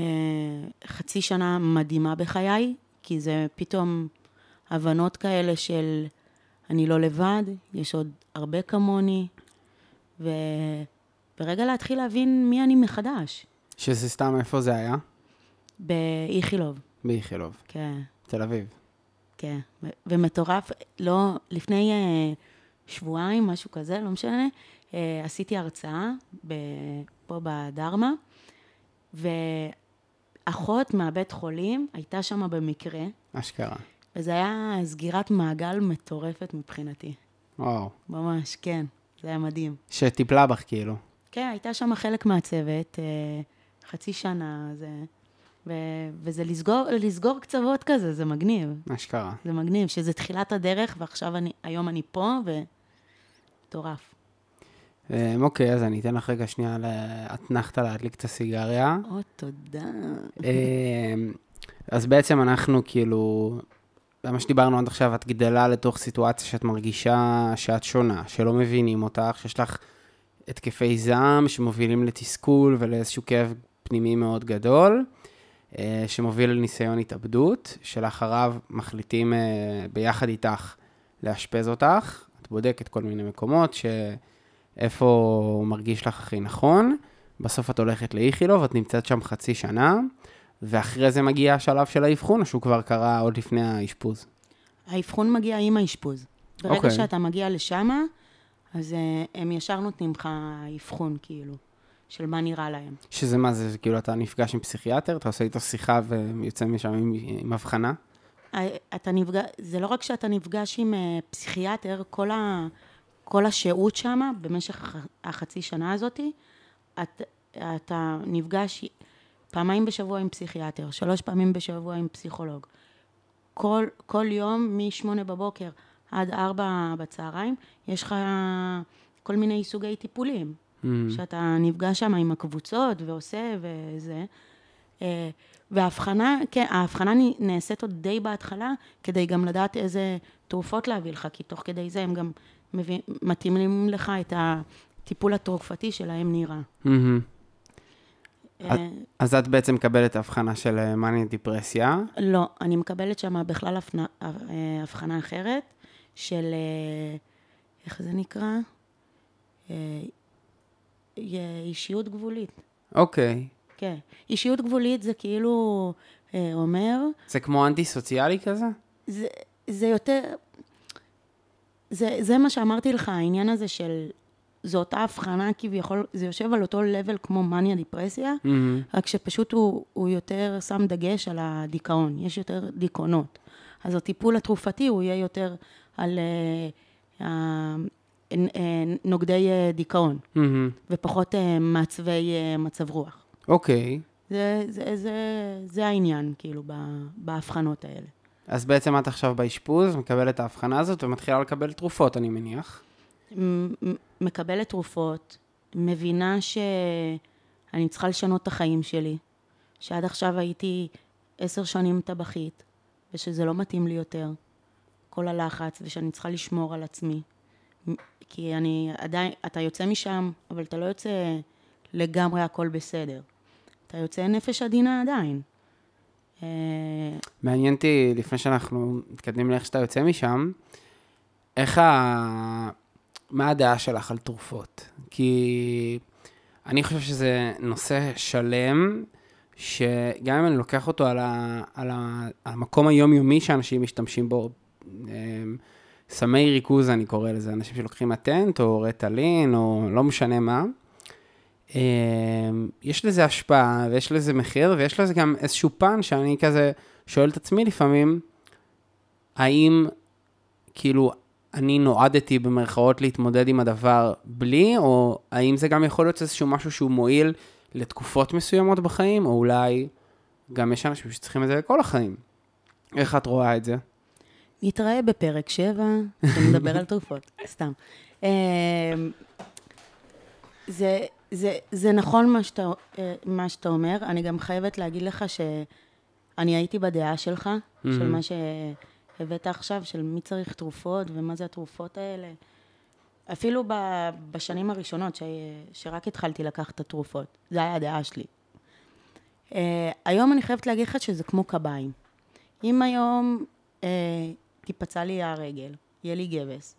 חצי שנה מדהימה בחיי, כי זה פתאום הבנות כאלה של אני לא לבד, יש עוד הרבה כמוני, ו... ורגע להתחיל להבין מי אני מחדש. שזה סתם, איפה זה היה? באיכילוב, באיכילוב, כן, תל אביב. כן. ומטורף, לא, לפני אה, שבועיים, משהו כזה, לא משנה, אה, עשיתי הרצאה ב- פה בדרמה, ואחות מהבית חולים הייתה שם במקרה, אשכרה. וזה היה סגירת מעגל מטורפת מבחינתי. וואו. ממש, כן, זה היה מדהים. שטיפלה בך, כאילו. כן, הייתה שם חלק מהצוות, אה, חצי שנה, זה... ו... וזה לסגור, לסגור קצוות כזה, זה מגניב. אשכרה. זה מגניב, שזה תחילת הדרך, ועכשיו אני, היום אני פה, ומטורף. אמ, אוקיי, אז אני אתן לך רגע שנייה לאתנחתא להדליק את הסיגריה. או, תודה. אמ, אז בעצם אנחנו כאילו, זה מה שדיברנו עד עכשיו, את גדלה לתוך סיטואציה שאת מרגישה שאת שונה, שלא מבינים אותך, שיש לך התקפי זעם שמובילים לתסכול ולאיזשהו כאב פנימי מאוד גדול, שמוביל לניסיון התאבדות, שלאחריו מחליטים אה, ביחד איתך לאשפז אותך. את בודקת כל מיני מקומות, שאיפה מרגיש לך הכי נכון. בסוף את הולכת לאיכילוב, את נמצאת שם חצי שנה, ואחרי זה מגיע השלב של האבחון, או שהוא כבר קרה עוד לפני האשפוז? האבחון מגיע עם האשפוז. ברגע אוקיי. שאתה מגיע לשם, אז אה, הם ישר נותנים לך אבחון, כאילו, של מה נראה להם. שזה מה זה, כאילו אתה נפגש עם פסיכיאטר, אתה עושה איתו שיחה ויוצא משם עם, עם הבחנה? אתה נפגש, זה לא רק שאתה נפגש עם אה, פסיכיאטר, כל, ה, כל השהות שם, במשך הח- החצי שנה הזאתי, את, אתה נפגש פעמיים בשבוע עם פסיכיאטר, שלוש פעמים בשבוע עם פסיכולוג. כל, כל יום, משמונה בבוקר עד ארבע בצהריים, יש לך כל מיני סוגי טיפולים. Mm. שאתה נפגש שם עם הקבוצות ועושה וזה. אה, וההבחנה, כן, ההבחנה נעשית עוד די בהתחלה, כדי גם לדעת איזה תרופות להביא לך, כי תוך כדי זה הם גם מביא, מתאימים לך את הטיפול התרופתי שלהם נראה. מהמם. אה, אז את בעצם מקבלת הבחנה של אה, מאניה דיפרסיה. לא, אני מקבלת שם בכלל הבחנה, אחרת של, איך זה נקרא? אישיות גבולית. אוקיי. כן. אישיות גבולית זה כאילו אה, אומר, זה כמו אנטי סוציאלי כזה? זה, זה יותר, זה, זה מה שאמרתי לך, העניין הזה של, זו אותה הבחנה כביכול, זה יושב על אותו level כמו מניה דיפרסיה, מהמם. רק שפשוט הוא, הוא יותר שם דגש על הדיכאון, יש יותר דיכאונות. אז הטיפול התרופתי הוא יהיה יותר על אה, נוגדי אה, דיכאון, מהמם. ופחות אה, מעצבי אה, מצב רוח. אוקיי. זה, זה, זה, זה העניין, כאילו, בהבחנות האלה. אז בעצם את עכשיו באשפוז, מקבלת את ההבחנה הזאת ומתחילה לקבל תרופות, אני מניח. מקבלת תרופות, מבינה שאני צריכה לשנות את החיים שלי, שעד עכשיו הייתי עשר שנים טבחית, ושזה לא מתאים לי יותר, כל הלחץ, ושאני צריכה לשמור על עצמי. כי אני עדיין, אתה יוצא משם, אבל אתה לא יוצא לגמרי הכל בסדר. אתה יוצא נפש עדינה עדיין. אה, מעניין אותי, לפני שאנחנו מתקדמים לאיך שאתה יוצא משם, איך ה... מה הדעה שלך על תרופות? כי אני חושב שזה נושא שלם, שגם אם אני לוקח אותו על, ה, על, ה, על המקום היומיומי שאנשים משתמשים בו, אמ, סמי ריכוז אני קורא לזה, אנשים שלוקחים אטנט או רטלין או לא משנה מה, אמ, יש לזה השפעה ויש לזה מחיר ויש לזה גם איזשהו פן שאני כזה שואל את עצמי לפעמים, האם כאילו אני נועדתי במרכאות להתמודד עם הדבר בלי, או האם זה גם יכול להיות איזשהו משהו שהוא מועיל לתקופות מסוימות בחיים, או אולי גם יש אנשים שצריכים את זה לכל החיים. איך את רואה את זה? נתראה בפרק 7, שנדבר על תרופות, סתם. אמ, זה, זה, זה נכון מה שאתה, אה, מה שאתה אומר, אני גם חייבת להגיד לך שאני הייתי בדעה שלך, של מה שהבאת עכשיו, של מי צריך תרופות ומה זה התרופות האלה. אפילו ב, בשנים הראשונות, ש, שרק התחלתי לקחת את התרופות, זה היה הדעה שלי. Uh, היום אני חייבת להגיד לך שזה כמו קביים. אם היום uh, תיפצע לי הרגל, יהיה לי גבס,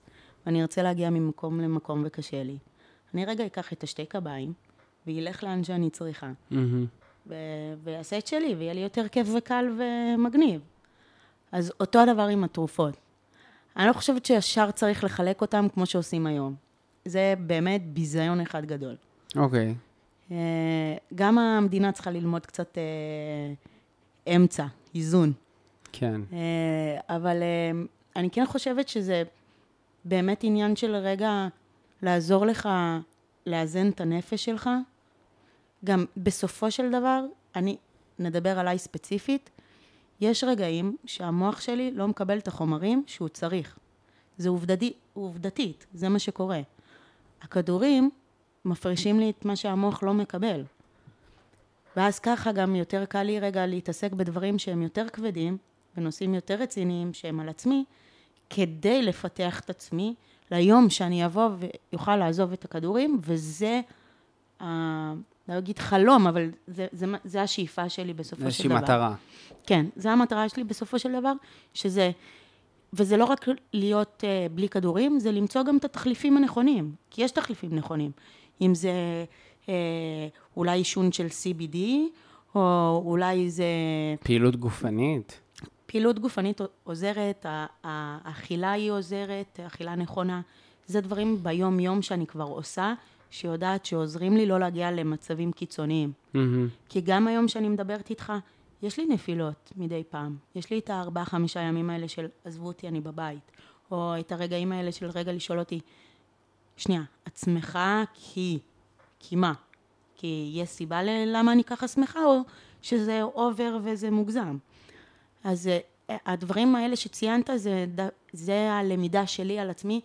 ואני ארצה להגיע ממקום למקום וקשה לי, אני רגע אקח את השתי קביים, וילך לאן שאני צריכה, ו- ויעשה את שלי, ויהיה לי יותר כיף וקל ומגניב. אז אותו הדבר עם התרופות. אני לא חושבת שישר צריך לחלק אותם כמו שעושים היום. זה באמת ביזיון אחד גדול. אוקיי. אה, גם המדינה צריכה ללמוד קצת אה, אמצע, איזון. כן. אה, אבל אה, אני כן חושבת שזה באמת עניין של רגע לעזור לך לאזן את הנפש שלך. גם בסופו של דבר, אני, נדבר עליי ספציפית, יש רגעים שהמוח שלי לא מקבל את החומרים שהוא צריך. זה עובדתי, עובדתית, זה מה שקורה. הכדורים מפרישים לי את מה שהמוח לא מקבל. ואז ככה גם יותר קל לי רגע להתעסק בדברים שהם יותר כבדים, ונושאים יותר רציניים שהם על עצמי, כדי לפתח את עצמי ליום שאני אבוא ויוכל לעזוב את הכדורים, וזה, אה, לא אגיד חלום, אבל זה, זה, זה השאיפה שלי בסופו של איזושהי דבר. מטרה. כן, זו המטרה שלי בסופו של דבר, שזה, וזה לא רק להיות uh, בלי כדורים, זה למצוא גם את התחליפים הנכונים, כי יש תחליפים נכונים. אם זה uh, אולי עישון של CBD, או אולי זה פעילות גופנית. פעילות גופנית עוזרת, האכילה היא עוזרת, אכילה נכונה. זה דברים ביום-יום שאני כבר עושה, שיודעת שעוזרים לי לא להגיע למצבים קיצוניים. מהמם. כי גם היום שאני מדברת איתך, יש לי נפילות מדי פעם. יש לי את הארבעה, חמישה ימים האלה של עזבו אותי, אני בבית. או את הרגעים האלה של רגע לשאול אותי, שנייה, את שמחה כי, כי מה? כי יש סיבה ל- למה אני ככה שמחה, או שזה אובר וזה מוגזם. אז אה, הדברים האלה שציינת, זה, זה הלמידה שלי על עצמי,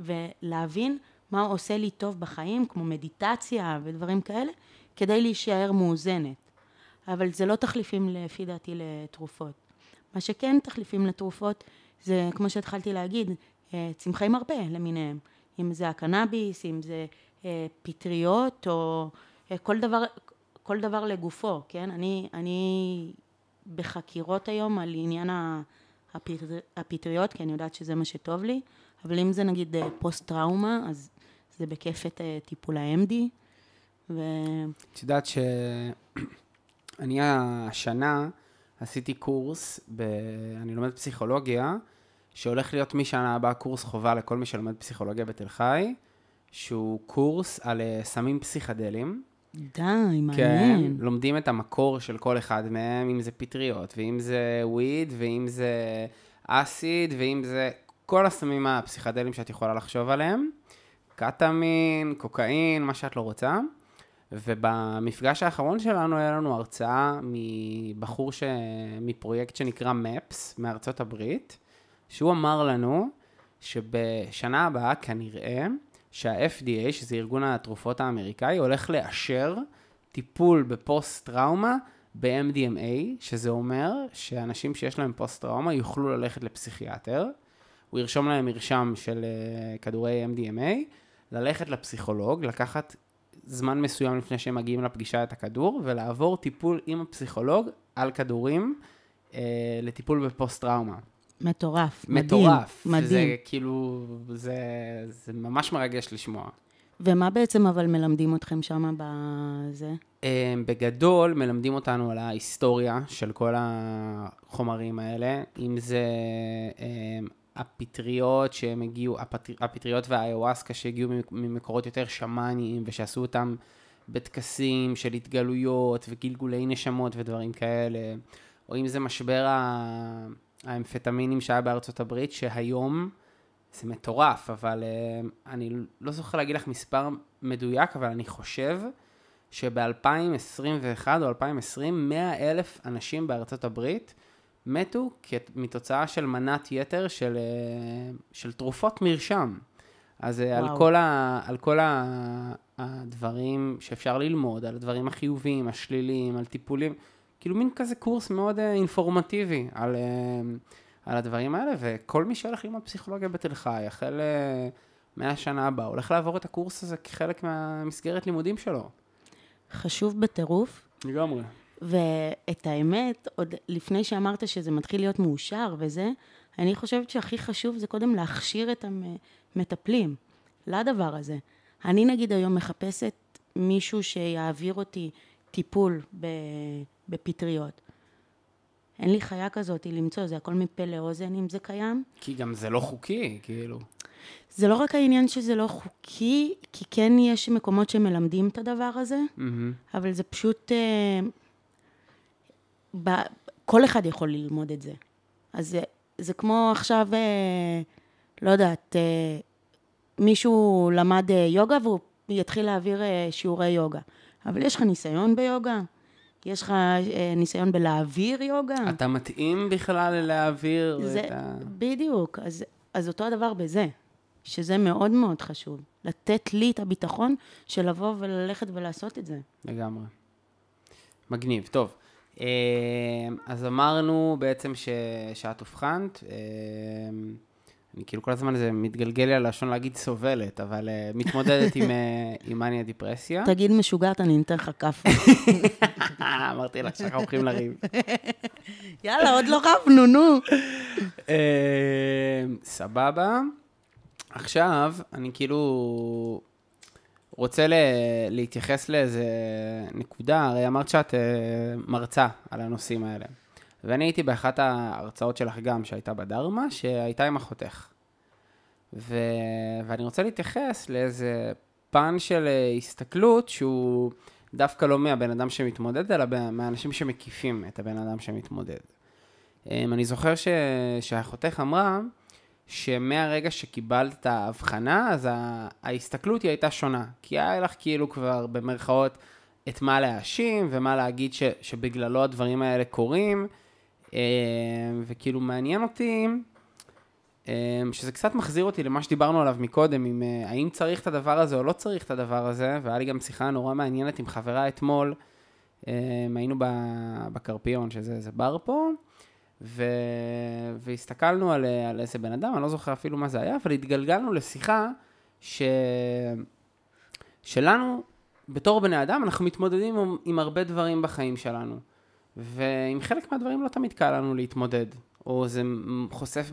ולהבין מה עושה לי טוב בחיים, כמו מדיטציה ודברים כאלה, כדי להישאר מאוזנת. אבל זה לא תחליפים לפי דעתי לתרופות. מה שכן תחליפים לתרופות, זה כמו שהתחלתי להגיד, אה, צמחי מרפא למיניהם. אם זה הקנאביס, אם זה אה, פטריות, או כל דבר, כל דבר לגופו, כן? אני, אני בחקירות היום על עניין הפטריות, כי אני יודעת שזה מה שטוב לי, אבל אם זה נגיד אה, פוסט-טראומה, אז זה בכיף את אה, טיפול ה-MD, ו... את יודעת שאני השנה עשיתי קורס, ב... אני לומד פסיכולוגיה, שהולך להיות משנה הבאה קורס חובה לכל מי שלומד פסיכולוגיה בתל חי, שהוא קורס על אה, סמים פסיכדליים. די, כן, מעניין. לומדים את המקור של כל אחד מהם, אם זה פטריות, ואם זה וויד, ואם זה אסיד, ואם זה כל הסמים הפסיכדליים שאת יכולה לחשוב עליהם. קטמין, קוקאין, מה שאת לא רוצה. ובמפגש האחרון שלנו היה לנו הרצאה מבחור ש... מפרויקט שנקרא MAPS מארצות הברית, שהוא אמר לנו שבשנה הבאה כנראה שה-FDA, שזה ארגון התרופות האמריקאי, הולך לאשר טיפול בפוסט-טראומה ב-MDMA, שזה אומר שאנשים שיש להם פוסט-טראומה יוכלו ללכת לפסיכיאטר, הוא ירשום להם מרשם של uh, כדורי MDMA, ללכת לפסיכולוג, לקחת זמן מסוים לפני שהם מגיעים לפגישה את הכדור, ולעבור טיפול עם הפסיכולוג על כדורים uh, לטיפול בפוסט-טראומה. מטורף, מדהים. מטורף. מדהים. זה כאילו, זה, זה ממש מרגש לשמוע. ומה בעצם אבל מלמדים אתכם שם בזה? אה, בגדול, מלמדים אותנו על ההיסטוריה של כל החומרים האלה, אם זה אה, הפטריות שהם הגיעו, הפטר, הפטריות והאיוואסקה שהגיעו ממק- ממקורות יותר שמאניים ושעשו אותם בטקסים של התגלויות וגלגולי נשמות ודברים כאלה, או אם זה משבר ה- האמפטמינים שהיה בארצות הברית, שהיום זה מטורף, אבל uh, אני לא זוכר להגיד לך מספר מדויק, אבל אני חושב שב-2021 או 2020, 100 אלף אנשים בארצות הברית מתו מתוצאה של מנת יתר של, uh, של תרופות מרשם. אז על וואו. כל, ה, על כל ה, הדברים שאפשר ללמוד, על הדברים החיוביים, השליליים, על טיפולים, כאילו מין כזה קורס מאוד uh, אינפורמטיבי על, uh, על הדברים האלה, וכל מי שהולך ללמוד פסיכולוגיה בתל חי, החל uh, מהשנה הבאה, הולך לעבור את הקורס הזה כחלק מהמסגרת לימודים שלו. חשוב בטירוף, לגמרי. ואת האמת, עוד לפני שאמרת שזה מתחיל להיות מאושר וזה, אני חושבת שהכי חשוב זה קודם להכשיר את המטפלים לדבר הזה. אני נגיד היום מחפשת מישהו שיעביר אותי טיפול ב- בפטריות. אין לי חיה כזאת למצוא, זה הכל מפה לאוזן אם זה קיים. כי גם זה לא חוקי, כאילו. זה לא רק העניין שזה לא חוקי, כי כן יש מקומות שמלמדים את הדבר הזה, מהמם. אבל זה פשוט... אה, ב, כל אחד יכול ללמוד את זה. אז זה, זה כמו עכשיו, אה, לא יודעת, אה, מישהו למד אה, יוגה והוא יתחיל להעביר אה, שיעורי יוגה. אבל יש לך ניסיון ביוגה? יש לך אה, ניסיון בלהעביר יוגה? אתה מתאים בכלל להעביר זה, את ה... בדיוק. אז, אז אותו הדבר בזה, שזה מאוד מאוד חשוב. לתת לי את הביטחון של לבוא וללכת ולעשות את זה. לגמרי. מגניב, טוב. אה, אז אמרנו בעצם ש... שאת אובחנת. אני כאילו כל הזמן זה מתגלגל לי על הלשון להגיד סובלת, אבל אה, מתמודדת עם, אה, עם מניה דיפרסיה. תגיד משוגעת, אני אתן לך כאפה. אמרתי לך שאנחנו הולכים לריב. יאללה, עוד לא רבנו, נו. אה, סבבה. עכשיו, אני כאילו רוצה ל- להתייחס לאיזה נקודה, הרי אמרת שאת אה, מרצה על הנושאים האלה. ואני הייתי באחת ההרצאות שלך גם, שהייתה בדרמה, שהייתה עם אחותך. ו... ואני רוצה להתייחס לאיזה פן של אה, הסתכלות שהוא דווקא לא מהבן אדם שמתמודד, אלא מהאנשים שמקיפים את הבן אדם שמתמודד. אמ, אני זוכר ש... שאחותך אמרה שמהרגע שקיבלת את ההבחנה, אז. ההסתכלות היא הייתה שונה. כי היה לך כאילו כבר במרכאות את מה להאשים ומה להגיד ש... שבגללו הדברים האלה קורים. אמ, וכאילו מעניין אותי, אמ, שזה קצת מחזיר אותי למה שדיברנו עליו מקודם, אם אה, האם צריך את הדבר הזה או לא צריך את הדבר הזה, והיה לי גם שיחה נורא מעניינת עם חברה אתמול, אמ, היינו בקרפיון, שזה איזה בר פה, ו... והסתכלנו על, על איזה בן אדם, אני לא זוכר אפילו מה זה היה, אבל התגלגלנו לשיחה ש... שלנו, בתור בני אדם, אנחנו מתמודדים עם, עם הרבה דברים בחיים שלנו. ועם חלק מהדברים לא תמיד קל לנו להתמודד. או זה חושף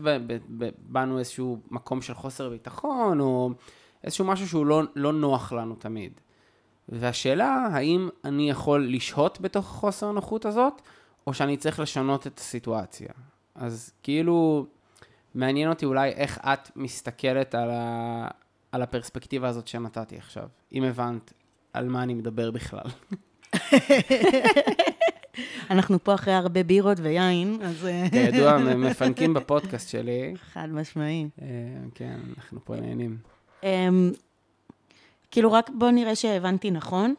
בנו איזשהו מקום של חוסר ביטחון, או איזשהו משהו שהוא לא, לא נוח לנו תמיד. והשאלה, האם אני יכול לשהות בתוך החוסר הנוחות הזאת, או שאני צריך לשנות את הסיטואציה. אז כאילו, מעניין אותי אולי איך את מסתכלת על, ה... על הפרספקטיבה הזאת שנתתי עכשיו, אם הבנת על מה אני מדבר בכלל. אנחנו פה אחרי הרבה בירות ויין, אז אה, כידוע, מפנקים בפודקאסט שלי. חד משמעי. אה, כן, אנחנו פה נהנים. אמ, כאילו, רק בוא נראה שהבנתי נכון.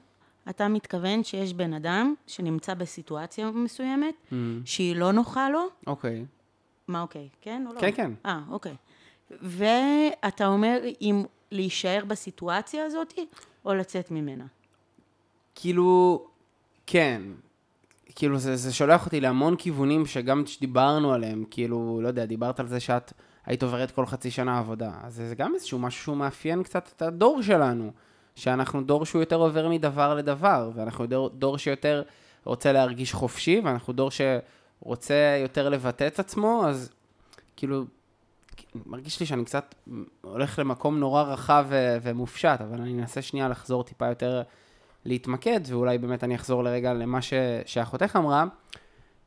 אתה מתכוון שיש בן אדם שנמצא בסיטואציה מסוימת, Mm, שהיא לא נוחה לו, אוקיי. מה אוקיי, כן או לא? כן, כן. אה, אוקיי. ואתה אומר אם להישאר בסיטואציה הזאת, או לצאת ממנה. כאילו, כן. כאילו, זה, זה שולח אותי להמון כיוונים שגם שדיברנו עליהם, כאילו, לא יודע, דיברת על זה שאת היית עוברת כל חצי שנה עבודה. אז זה גם איזשהו משהו שהוא מאפיין קצת את הדור שלנו. שאנחנו דור שהוא יותר עובר מדבר לדבר, ואנחנו דור, דור שיותר רוצה להרגיש חופשי, ואנחנו דור שרוצה יותר לבטא את עצמו, אז כאילו, מרגיש לי שאני קצת הולך למקום נורא רחב ו- ומופשט, אבל אני אנסה שנייה לחזור טיפה יותר להתמקד, ואולי באמת אני אחזור לרגע למה ש- שאחותך אמרה,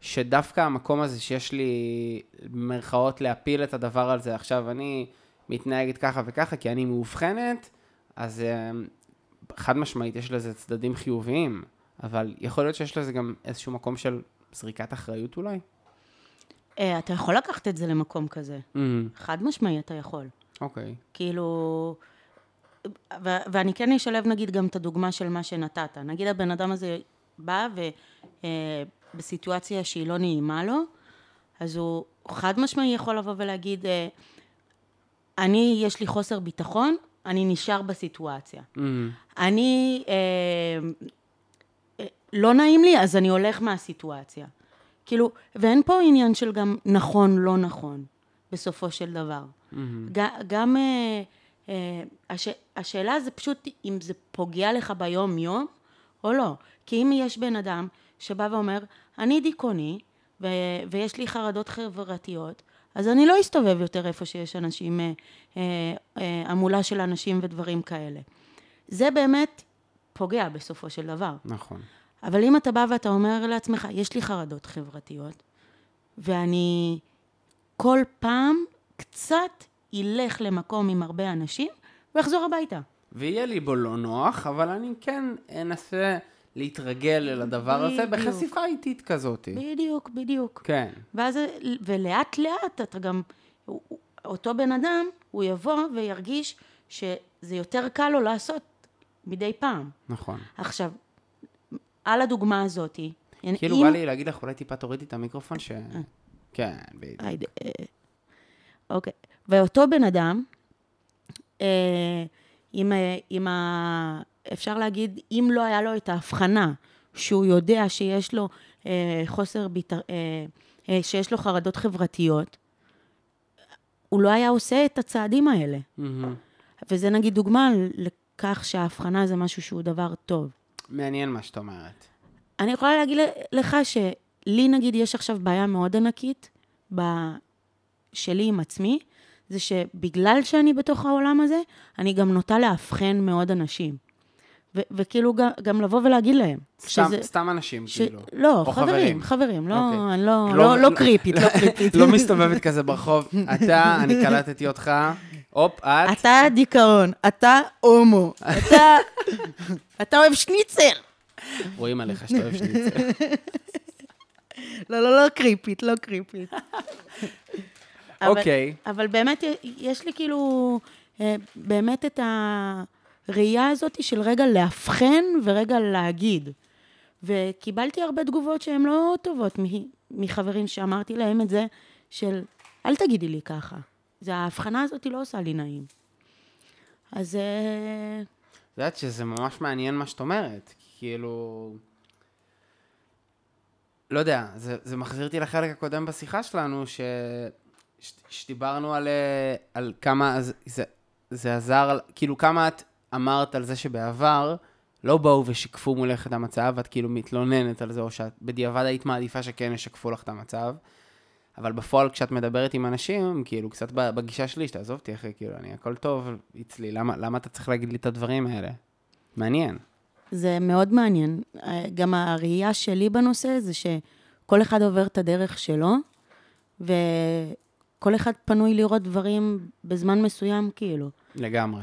שדווקא המקום הזה שיש לי, במרכאות, להפיל את הדבר על זה, עכשיו אני מתנהגת ככה וככה, כי אני מאובחנת, אז אה, חד משמעית יש לזה צדדים חיוביים, אבל יכול להיות שיש לזה גם איזשהו מקום של זריקת אחריות אולי? אה, אתה יכול לקחת את זה למקום כזה. Mm, חד משמעי אתה יכול. אוקיי. כאילו... ו- ואני כן אשלב נגיד גם את הדוגמה של מה שנתת. נגיד הבן אדם הזה בא ובסיטואציה שהיא לא נעימה לו, אז הוא חד משמעי יכול לבוא ולהגיד, אה, אני, יש לי חוסר ביטחון, אני נשאר בסיטואציה. Mm, אני, אה, אה, לא נעים לי, אז אני הולך מהסיטואציה. כאילו, ואין פה עניין של גם נכון, לא נכון, בסופו של דבר. mm, ג- גם, אה, אה, הש, השאלה זה פשוט אם זה פוגע לך ביום-יום או לא. כי אם יש בן אדם שבא ואומר, אני דיכאוני ו- ויש לי חרדות חברתיות, אז אני לא אסתובב יותר איפה שיש אנשים, אה, אה, אה, המולה של אנשים ודברים כאלה. זה באמת פוגע בסופו של דבר. נכון. אבל אם אתה בא ואתה אומר לעצמך, יש לי חרדות חברתיות, ואני כל פעם קצת ילך למקום עם הרבה אנשים, ואחזור הביתה. ויהיה לי בו לא נוח, אבל אני כן אנסה להתרגל אל הדבר הזה. בחשיפה איטית כזאת. בדיוק, בדיוק. כן. ואז, ולאט לאט אתה גם, אותו בן אדם, הוא יבוא וירגיש שזה יותר קל לו לעשות מדי פעם. נכון. עכשיו, על הדוגמה הזאתי, כאילו אם- בא לי להגיד לך, אולי טיפה תורידי את המיקרופון ש... כן, בדיוק. אה, אוקיי. ואותו בן אדם, אה, עם, אה, עם ה... אפשר להגיד, אם לא היה לו את ההבחנה שהוא יודע שיש לו אה, חוסר ביט... אה, אה, שיש לו חרדות חברתיות, הוא לא היה עושה את הצעדים האלה. מהמם. וזה נגיד דוגמה לכך שההבחנה זה משהו שהוא דבר טוב. מעניין מה שאת אומרת. אני יכולה להגיד לך שלי נגיד יש עכשיו בעיה מאוד ענקית ב... שלי עם עצמי, זה שבגלל שאני בתוך העולם הזה, אני גם נוטה לאבחן מאוד אנשים. ו- וכאילו גם, גם לבוא ולהגיד להם. סתם, שזה- סתם אנשים, ש... כאילו. לא, או חברים, חברים, לא, אוקיי. אני לא, לא, לא, קריפית, לא קריפית. לא מסתובבת כזה ברחוב. אתה, אני קלטתי אותך. הופ, את. אתה דיכאון, אתה הומו, אתה, אתה אוהב שניצר. רואים עליך שאתה אוהב שניצל. לא, לא, לא קריפית, לא קריפית. אבל- אוקיי. אבל באמת, יש לי כאילו, אה, באמת את הראייה הזאת של רגע לאבחן ורגע להגיד. וקיבלתי הרבה תגובות שהן לא טובות מחברים שאמרתי להם את זה, של אל תגידי לי ככה. זה ההבחנה הזאת לא עושה לי נעים. אז אה, את יודעת שזה ממש מעניין מה שאת אומרת. כאילו... לא יודע, זה, זה מחזיר אותי לחלק הקודם בשיחה שלנו, ש... שדיברנו על, אה, על כמה זה, זה עזר, כאילו כמה את אמרת על זה שבעבר לא באו ושיקפו מולך את המצב, ואת כאילו מתלוננת על זה, או שאת בדיעבד היית מעדיפה שכן ישקפו לך את המצב. אבל בפועל כשאת מדברת עם אנשים, כאילו קצת בגישה שלי, שתעזוב אותי אחי, כאילו אני הכל טוב אצלי, למה, למה אתה צריך להגיד לי את הדברים האלה? מעניין. זה מאוד מעניין. אה, גם הראייה שלי בנושא זה שכל אחד עובר את הדרך שלו, וכל אחד פנוי לראות דברים בזמן מסוים, כאילו. לגמרי.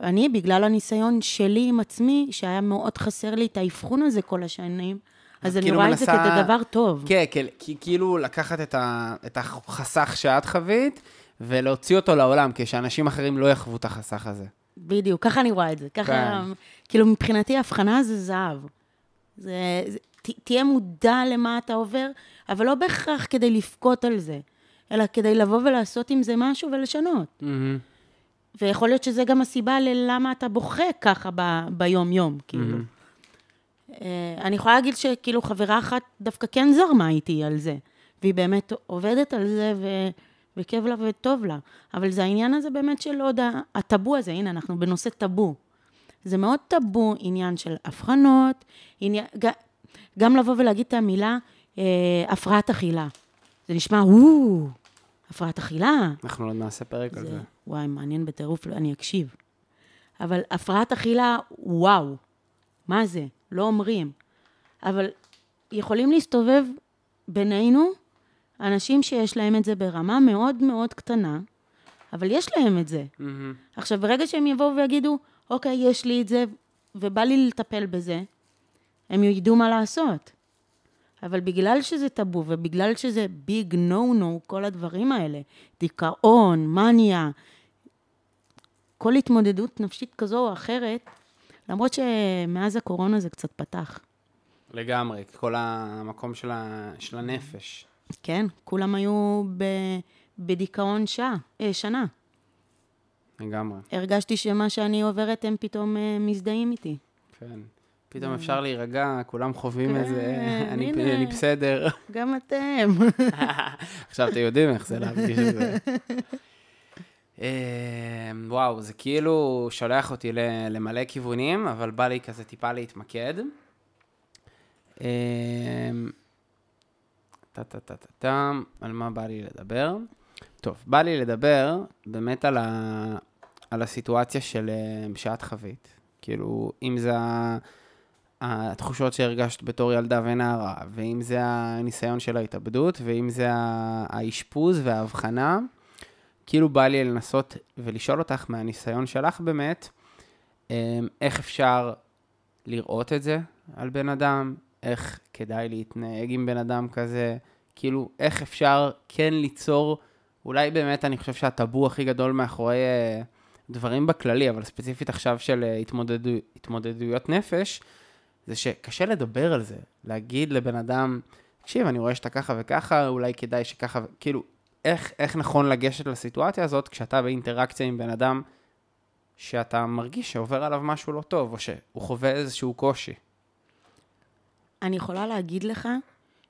ואני, בגלל הניסיון שלי עם עצמי, שהיה מאוד חסר לי את האבחון הזה כל השנים, אז אני כאילו רואה את זה מנסה- כדבר טוב. כן, כן, כי כאילו לקחת את, ה, את החסך שאת חווית, ולהוציא אותו לעולם, כשאנשים אחרים לא יחוו את החסך הזה. בדיוק, ככה אני רואה את זה. ככה, כן. כאילו, מבחינתי הבחנה זה זהב. זה, זה, ת, תהיה מודע למה אתה עובר, אבל לא בהכרח כדי לבכות על זה, אלא כדי לבוא ולעשות עם זה משהו ולשנות. מהמם. ויכול להיות שזה גם הסיבה ללמה אתה בוכה ככה ב, ביום-יום, כאילו. אה, אני יכולה להגיד שכאילו חברה אחת דווקא כן זרמה איתי על זה, והיא באמת עובדת על זה, ו... וכיף לה וטוב לה. אבל זה העניין הזה באמת של עוד הטאבו הזה, הנה, אנחנו בנושא טאבו. זה מאוד טאבו, עניין של הבחנות, עניין, גם לבוא ולהגיד את המילה אה, הפרעת אכילה. זה נשמע, וואו, הפרעת אכילה, אנחנו עוד נעשה פרק על זה. וואי, מעניין בטירוף, אני אקשיב. אבל הפרעת אכילה, וואו, מה זה? לא אומרים. אבל יכולים להסתובב בינינו אנשים שיש להם את זה ברמה מאוד מאוד קטנה, אבל יש להם את זה. מהמם. עכשיו, ברגע שהם יבואו ויגידו, אוקיי, יש לי את זה, ובא לי לטפל בזה, הם ידעו מה לעשות. אבל בגלל שזה טאבו, ובגלל שזה ביג נו נו, כל הדברים האלה, דיכאון, מניה, כל התמודדות נפשית כזו או אחרת, למרות שמאז הקורונה זה קצת פתח. לגמרי, כל המקום של, ה... של הנפש. כן, כולם היו ב... בדיכאון שעה, אה, שנה. לגמרי, הרגשתי שמה שאני עוברת, הם פתאום אה, מזדהים איתי. כן. פתאום אפשר להירגע, כולם חווים כן, את זה, אני, בסדר. גם אתם. עכשיו אתם יודעים איך זה להרגיש את זה. אה, וואו, זה כאילו שולח אותי למלא כיוונים, אבל בא לי כזה טיפה להתמקד. טה-טה-טה-טה, על מה בא לי לדבר? טוב, בא לי לדבר באמת על, ה... על הסיטואציה של אה, שאת חווית. כאילו, אם זה. התחושות שהרגשת בתור ילדה ונערה, ואם זה הניסיון של ההתאבדות, ואם זה האשפוז וההבחנה, כאילו בא לי לנסות ולשאול אותך מהניסיון שלך באמת, אמ, איך אפשר לראות את זה על בן אדם, איך כדאי להתנהג עם בן אדם כזה, כאילו איך אפשר כן ליצור, אולי באמת אני חושב שהטאבו הכי גדול מאחורי אה, דברים בכללי, אבל ספציפית עכשיו של אה, התמודדו, התמודדויות נפש, זה שקשה לדבר על זה, להגיד לבן אדם, תקשיב, אני רואה שאתה ככה וככה, אולי כדאי שככה, כאילו, איך, איך נכון לגשת לסיטואציה הזאת כשאתה באינטראקציה עם בן אדם שאתה מרגיש שעובר עליו משהו לא טוב, או שהוא חווה איזשהו קושי. אני יכולה להגיד לך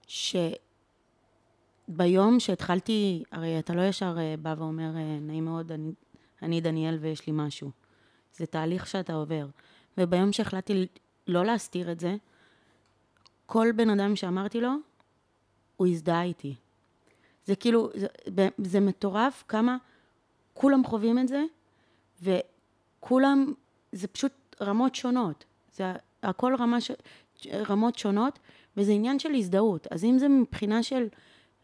שביום שהתחלתי, הרי אתה לא ישר אה, בא ואומר, אה, נעים מאוד, אני, אני דניאל ויש לי משהו. זה תהליך שאתה עובר. וביום שהחלטתי לא להסתיר את זה, כל בן אדם שאמרתי לו, הוא הזדהה איתי. זה כאילו, זה, זה מטורף כמה כולם חווים את זה, וכולם, זה פשוט רמות שונות. זה הכל רמה ש, רמות שונות, וזה עניין של הזדהות. אז אם זה מבחינה של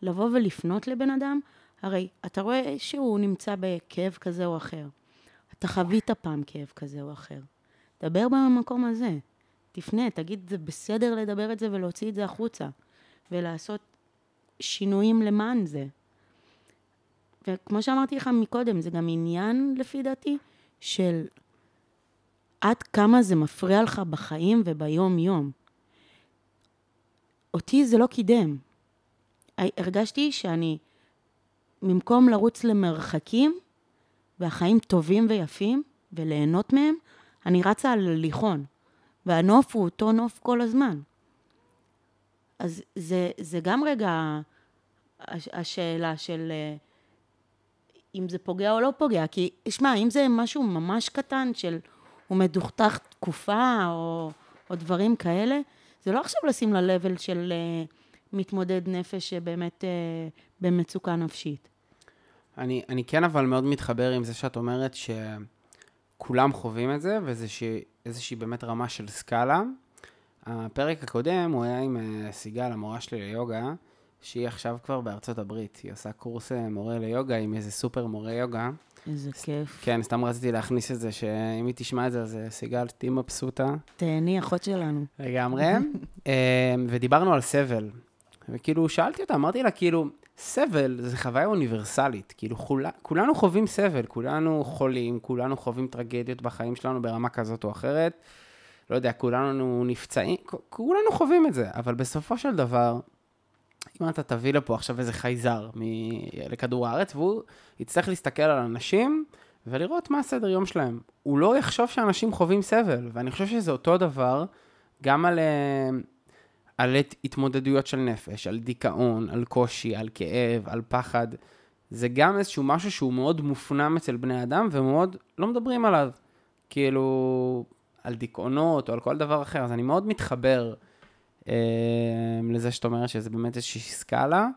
לבוא ולפנות לבן אדם, הרי אתה רואה שהוא נמצא בכאב כזה או אחר. אתה חווית פעם כאב כזה או אחר. דבר במקום הזה. תפנה, תגיד, זה בסדר לדבר את זה ולהוציא את זה החוצה. ולעשות שינויים למען זה. וכמו שאמרתי לך מקודם, זה גם עניין, לפי דעתי, של עד כמה זה מפריע לך בחיים וביום-יום. אותי זה לא קידם. הרגשתי שאני, במקום לרוץ למרחקים, והחיים טובים ויפים, וליהנות מהם, אני רצה על הליכון. והנוף הוא אותו נוף כל הזמן. אז זה, זה גם רגע הש- השאלה של אה, אם זה פוגע או לא פוגע. כי, שמע, אם זה משהו ממש קטן של הוא מדוכדך תקופה או, או דברים כאלה, זה לא עכשיו לשים ל-level של אה, מתמודד נפש שבאמת אה, במצוקה נפשית. אני, אני כן אבל מאוד מתחבר עם זה שאת אומרת שכולם חווים את זה, וזה איזושהי באמת רמה של סקאלה. הפרק הקודם הוא היה עם אה, סיגל, המורה שלי ליוגה, שהיא עכשיו כבר בארצות הברית. היא עושה קורס אה, מורה ליוגה עם איזה סופר מורה יוגה. איזה כיף. כן, סתם רציתי להכניס את זה, שאם היא תשמע את זה, אז אה, סיגל, תהיי מבסוטה. תהני, אחות שלנו. לגמרי. ודיברנו על סבל. וכאילו, שאלתי אותה, אמרתי לה, כאילו, סבל זה חוויה אוניברסלית. כאילו, כולה, כולנו חווים סבל, כולנו חולים, כולנו חווים טרגדיות בחיים שלנו ברמה כזאת או אחרת. לא יודע, כולנו נפצעים, כולנו חווים את זה, אבל בסופו של דבר, אם אתה תביא לפה עכשיו איזה חייזר מ- לכדור הארץ, והוא יצטרך להסתכל על אנשים ולראות מה הסדר יום שלהם. הוא לא יחשוב שאנשים חווים סבל, ואני חושב שזה אותו דבר גם על, אה, על הת- התמודדויות של נפש, על דיכאון, על קושי, על כאב, על פחד. זה גם איזשהו משהו שהוא מאוד מופנם אצל בני אדם, ומאוד לא מדברים עליו. כאילו, על דיכאונות או על כל דבר אחר. אז אני מאוד מתחבר אה, לזה שאת אומרת שזה באמת איזושהי סקאלה,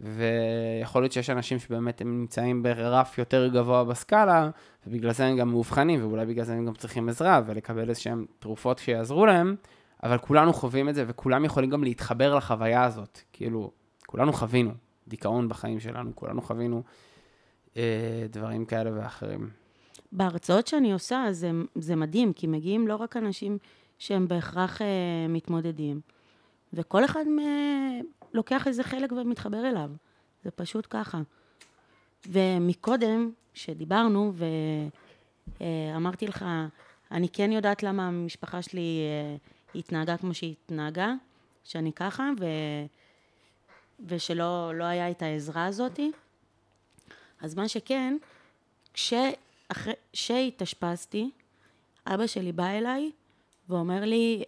ויכול להיות שיש אנשים שבאמת הם נמצאים ברף יותר גבוה בסקאלה, ובגלל זה הם גם מאובחנים, ואולי בגלל זה הם גם צריכים עזרה, ולקבל איזשהם תרופות שיעזרו להם, אבל כולנו חווים את זה, וכולם יכולים גם להתחבר לחוויה הזאת. כאילו, כולנו חווינו דיכאון בחיים שלנו, כולנו חווינו אה, דברים כאלה ואחרים. בהרצאות שאני עושה, זה, זה מדהים, כי מגיעים לא רק אנשים שהם בהכרח אה, מתמודדים, וכל אחד מ... לוקח איזה חלק ומתחבר אליו. זה פשוט ככה. ומקודם, כשדיברנו, ואמרתי לך, אני כן יודעת למה המשפחה שלי אה, התנהגה כמו שהיא התנהגה, שאני ככה, ו... ושלא לא היה את העזרה הזאתי. אז מה שכן, כשהתאשפזתי, אבא שלי בא אליי ואומר לי,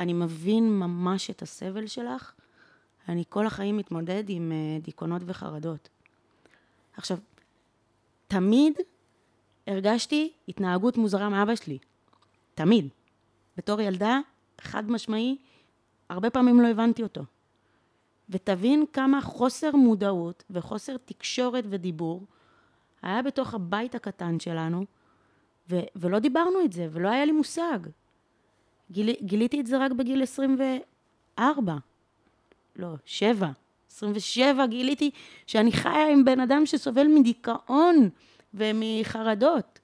אני מבין ממש את הסבל שלך, אני כל החיים מתמודד עם אה, דיכאונות וחרדות. עכשיו, תמיד הרגשתי התנהגות מוזרה מאבא שלי. תמיד. בתור ילדה, חד משמעי, הרבה פעמים לא הבנתי אותו. ותבין כמה חוסר מודעות וחוסר תקשורת ודיבור היה בתוך הבית הקטן שלנו, ו- ולא דיברנו את זה, ולא היה לי מושג. גיל- גיליתי את זה רק בגיל 24. לא, שבע. 27 גיליתי שאני חיה עם בן אדם שסובל מדיכאון ומחרדות.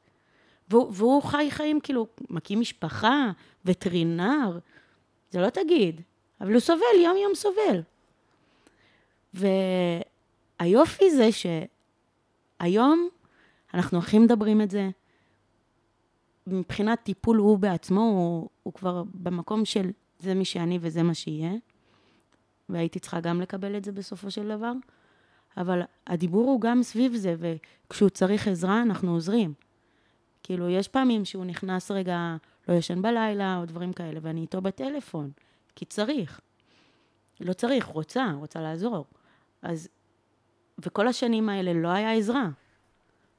והוא, והוא חי חיים כאילו, מקים משפחה, וטרינר, זה לא תגיד, אבל הוא סובל, יום יום סובל. והיופי זה שהיום אנחנו הכי מדברים את זה. מבחינת טיפול הוא בעצמו, הוא, הוא כבר במקום של זה מי שאני וזה מה שיהיה. והייתי צריכה גם לקבל את זה בסופו של דבר. אבל הדיבור הוא גם סביב זה, וכשהוא צריך עזרה, אנחנו עוזרים. כאילו, יש פעמים שהוא נכנס רגע, לא ישן בלילה, או דברים כאלה, ואני איתו בטלפון, כי צריך. לא צריך, רוצה, רוצה לעזור. אז, וכל השנים האלה לא היה עזרה.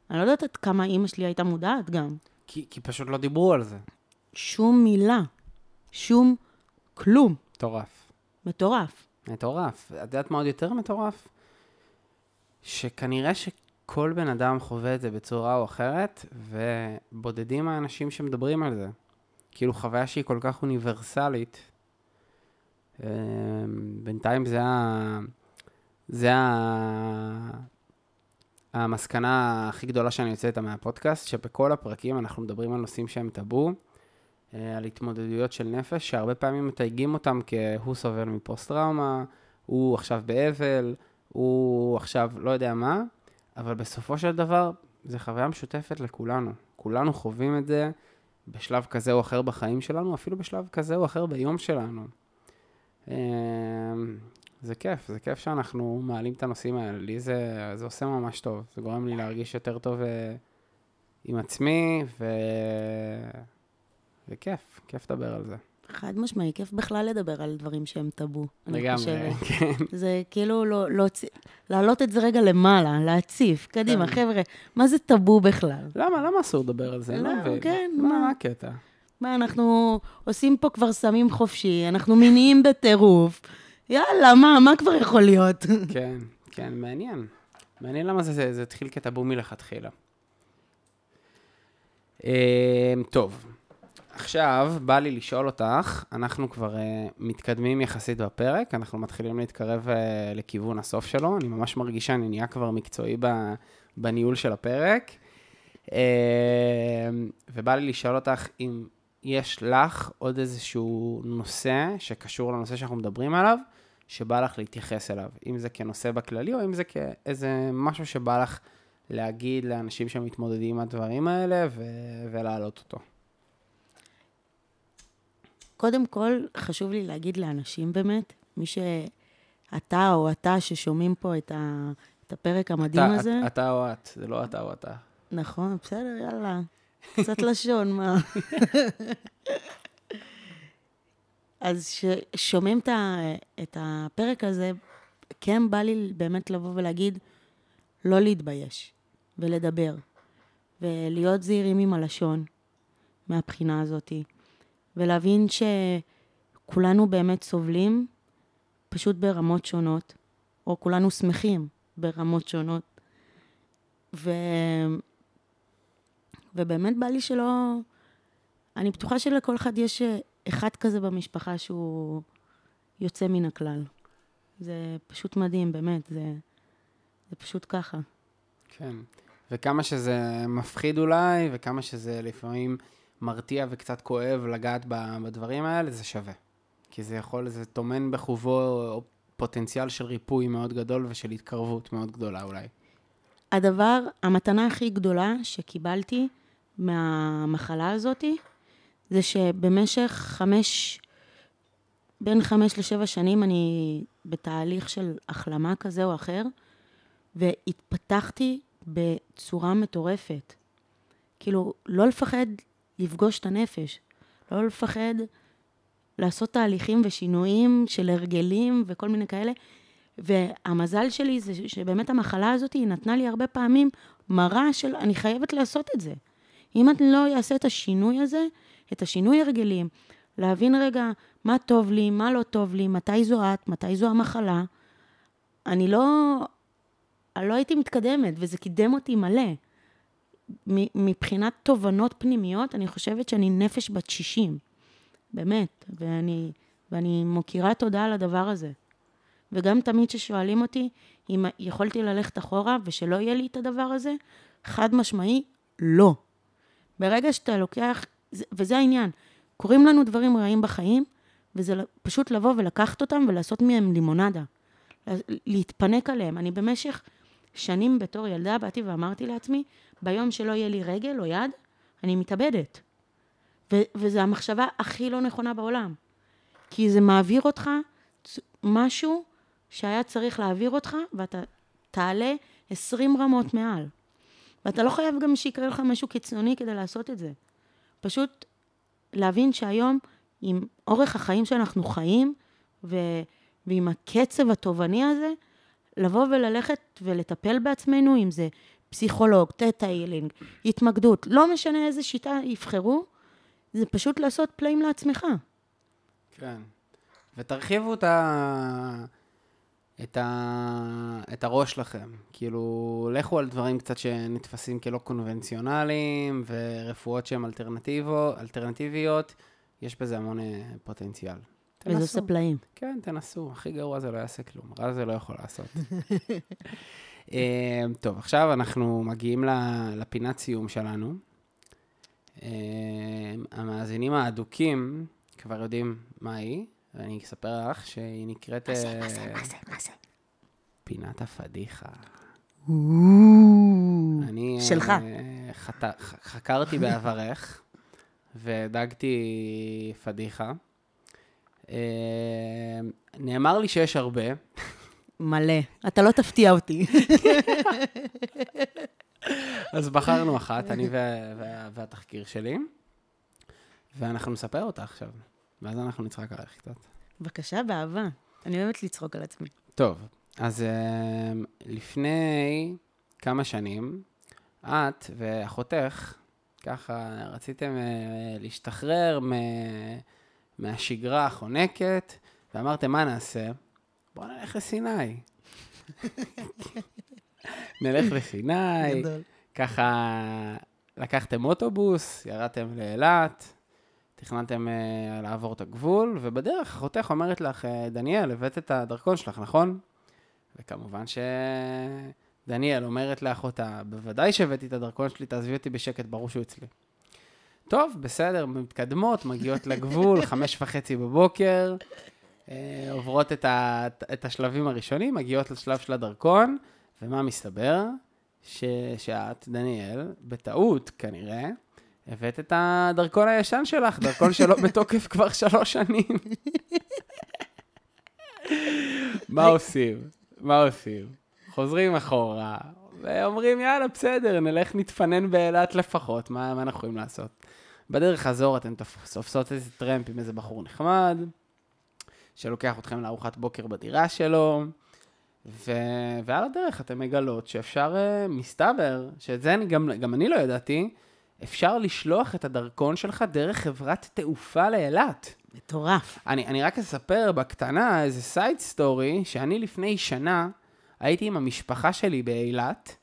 אני לא יודעת עד כמה אימא שלי הייתה מודעת גם. כי, כי פשוט לא דיברו על זה. שום מילה, שום כלום. מטורף. מטורף. מטורף. את יודעת מה עוד יותר מטורף? שכנראה שכל בן אדם חווה את זה בצורה או אחרת, ובודדים האנשים שמדברים על זה. כאילו חוויה שהיא כל כך אוניברסלית. אה, בינתיים זה ה... זה ה... המסקנה הכי גדולה שאני יוצא איתה מהפודקאסט, שבכל הפרקים אנחנו מדברים על נושאים שהם טאבו, אה, על התמודדויות של נפש, שהרבה פעמים מתייגים אותם כהוא סובל מפוסט-טראומה, הוא עכשיו באבל, הוא עכשיו לא יודע מה, אבל בסופו של דבר, זו חוויה משותפת לכולנו. כולנו חווים את זה בשלב כזה או אחר בחיים שלנו, אפילו בשלב כזה או אחר ביום שלנו. אה, זה כיף, זה כיף שאנחנו מעלים את הנושאים האלה. לי זה, זה עושה ממש טוב. זה גורם לי להרגיש יותר טוב uh, עם עצמי, ו... וכיף, כיף לדבר על זה. חד משמעי, כיף בכלל לדבר על דברים שהם טאבו. לגמרי. כן. זה כאילו לא, לא, להעלות את זה רגע למעלה, להציף. קדימה, כן. חבר'ה, מה זה טאבו בכלל? למה, למה אסור לדבר על זה? לא לא. כן, מה, מה? הקטע? מה, אנחנו עושים פה כבר סמים חופשי, אנחנו מיניים בטירוף. יאללה, מה, מה כבר יכול להיות? כן, כן, מעניין. מעניין למה זה, זה, זה התחיל כטאבו מלכתחילה. אה, טוב, עכשיו בא לי לשאול אותך, אנחנו כבר uh, מתקדמים יחסית בפרק, אנחנו מתחילים להתקרב uh, לכיוון הסוף שלו, אני ממש מרגיש שאני נהיה כבר מקצועי ב, בניהול של הפרק. Uh, ובא לי לשאול אותך אם יש לך עוד איזשהו נושא שקשור לנושא שאנחנו מדברים עליו, שבא לך להתייחס אליו, אם זה כנושא בכללי, או אם זה כאיזה משהו שבא לך להגיד לאנשים שמתמודדים עם הדברים האלה ו- ולהעלות אותו. קודם כל, חשוב לי להגיד לאנשים באמת, מי שאתה או אתה ששומעים פה את, ה... את הפרק המדהים אתה, הזה, אתה, אתה או את, זה לא אתה או אתה. נכון, בסדר, יאללה. קצת לשון, מה. אז כששומעים את, הפרק הזה, כן בא לי באמת לבוא ולהגיד, לא להתבייש, ולדבר, ולהיות זהירים עם הלשון, מהבחינה הזאתי, ולהבין שכולנו באמת סובלים, פשוט ברמות שונות, או כולנו שמחים ברמות שונות. ו... ובאמת בא לי שלא... אני בטוחה שלכל אחד יש אחד כזה במשפחה שהוא יוצא מן הכלל. זה פשוט מדהים, באמת, זה, זה פשוט ככה. כן. וכמה שזה מפחיד אולי, וכמה שזה לפעמים מרתיע וקצת כואב לגעת בדברים האלה, זה שווה. כי זה יכול, זה טומן בחובו פוטנציאל של ריפוי מאוד גדול ושל התקרבות מאוד גדולה אולי. הדבר, המתנה הכי גדולה שקיבלתי מהמחלה הזאתי, זה שבמשך חמש, בין חמש לשבע שנים אני בתהליך של החלמה כזה או אחר, והתפתחתי בצורה מטורפת. כאילו, לא לפחד לפגוש את הנפש, לא לפחד לעשות תהליכים ושינויים של הרגלים וכל מיני כאלה. והמזל שלי זה שבאמת המחלה הזאת היא נתנה לי הרבה פעמים מראה של אני חייבת לעשות את זה. אם אני לא אעשה את השינוי הזה, את השינוי הרגלים, להבין רגע מה טוב לי, מה לא טוב לי, מתי זו את, מתי זו המחלה, אני לא, אני לא הייתי מתקדמת, וזה קידם אותי מלא. מבחינת תובנות פנימיות, אני חושבת שאני נפש בת 60, באמת, ואני, ואני מוקירה תודה על הדבר הזה. וגם תמיד כששואלים אותי אם יכולתי ללכת אחורה ושלא יהיה לי את הדבר הזה, חד משמעי, לא. ברגע שאתה לוקח, זה- וזה העניין, קורים לנו דברים רעים בחיים, וזה פשוט לבוא ולקחת אותם ולעשות מהם לימונדה. לה- להתפנק עליהם. אני במשך שנים בתור ילדה באתי ואמרתי לעצמי, ביום שלא יהיה לי רגל או יד, אני מתאבדת. ו- וזו המחשבה הכי לא נכונה בעולם. כי זה מעביר אותך משהו שהיה צריך להעביר אותך, ואתה תעלה 20 רמות מעל. ואתה לא חייב גם שיקרה לך משהו קיצוני כדי לעשות את זה. פשוט להבין שהיום, עם אורך החיים שאנחנו חיים, ו... ועם הקצב התובעני הזה, לבוא וללכת ולטפל בעצמנו, אם זה פסיכולוג, תטא הילינג, התמקדות, לא משנה איזה שיטה יבחרו, זה פשוט לעשות פלאים לעצמך. כן. ותרחיבו את, ה... את, ה... את הראש שלכם. כאילו, לכו על דברים קצת שנתפסים כלא קונבנציונליים, ורפואות שהן אלטרנטיבו, אלטרנטיביות, יש בזה המון אה, פוטנציאל. וזה עושה פלאים. כן, תנסו. הכי גרוע זה לא יעשה כלום. רע זה לא יכול לעשות. אה, טוב, עכשיו אנחנו מגיעים ל- לפינת סיום שלנו. אה, המאזינים האדוקים כבר יודעים מה היא, ואני אספר לך שהיא נקראת... אה, פינת הפדיחה. אני... אה, שלך. חקרתי בעברך, ודגתי פדיחה. אה, נאמר לי שיש הרבה, מלא. אתה לא תפתיע אותי. אז בחרנו אחת, אני וה- וה- והתחקיר שלי, ואנחנו נספר אותה עכשיו, ואז אנחנו נצחק עליך קצת. בבקשה, באהבה. אני אוהבת לצחוק על עצמי. טוב, אז אה, לפני כמה שנים, את ואחותך, ככה רציתם אה, להשתחרר מ- מהשגרה החונקת, ואמרתם, מה נעשה? בואו נלך לסיני. נלך לסיני. ככה לקחתם אוטובוס, ירדתם לאילת, תכננתם uh, לעבור את הגבול, ובדרך אחותך אומרת לך, "אה, דניאל, הבאת את הדרכון שלך, נכון? וכמובן שדניאל אומרת לאחותה, בוודאי שהבאתי את הדרכון שלי, תעזבי אותי בשקט, ברור שהוא אצלי. טוב, בסדר, מתקדמות, מגיעות לגבול, חמש וחצי בבוקר, עוברות את, ה, את השלבים הראשונים, מגיעות לשלב של הדרכון, ומה מסתבר? ש, שאת, דניאל, בטעות כנראה, הבאת את הדרכון הישן שלך, דרכון שלא בתוקף כבר שלוש שנים. מה עושים? מה עושים? חוזרים אחורה, ואומרים, יאללה, בסדר, נלך נתפנן באילת לפחות, מה, מה אנחנו יכולים לעשות? בדרך חזור אתן תופ- תופסות איזה טרמפ עם איזה בחור נחמד, שלוקח אתכם לארוחת בוקר בדירה שלו, ו... ועל הדרך אתם מגלות שאפשר, אה, מסתבר, שאת זה אני גם, גם אני לא ידעתי, אפשר לשלוח את הדרכון שלך דרך חברת תעופה לאילת. מטורף. אני, אני רק אספר בקטנה איזה side story, שאני לפני שנה הייתי עם המשפחה שלי באילת,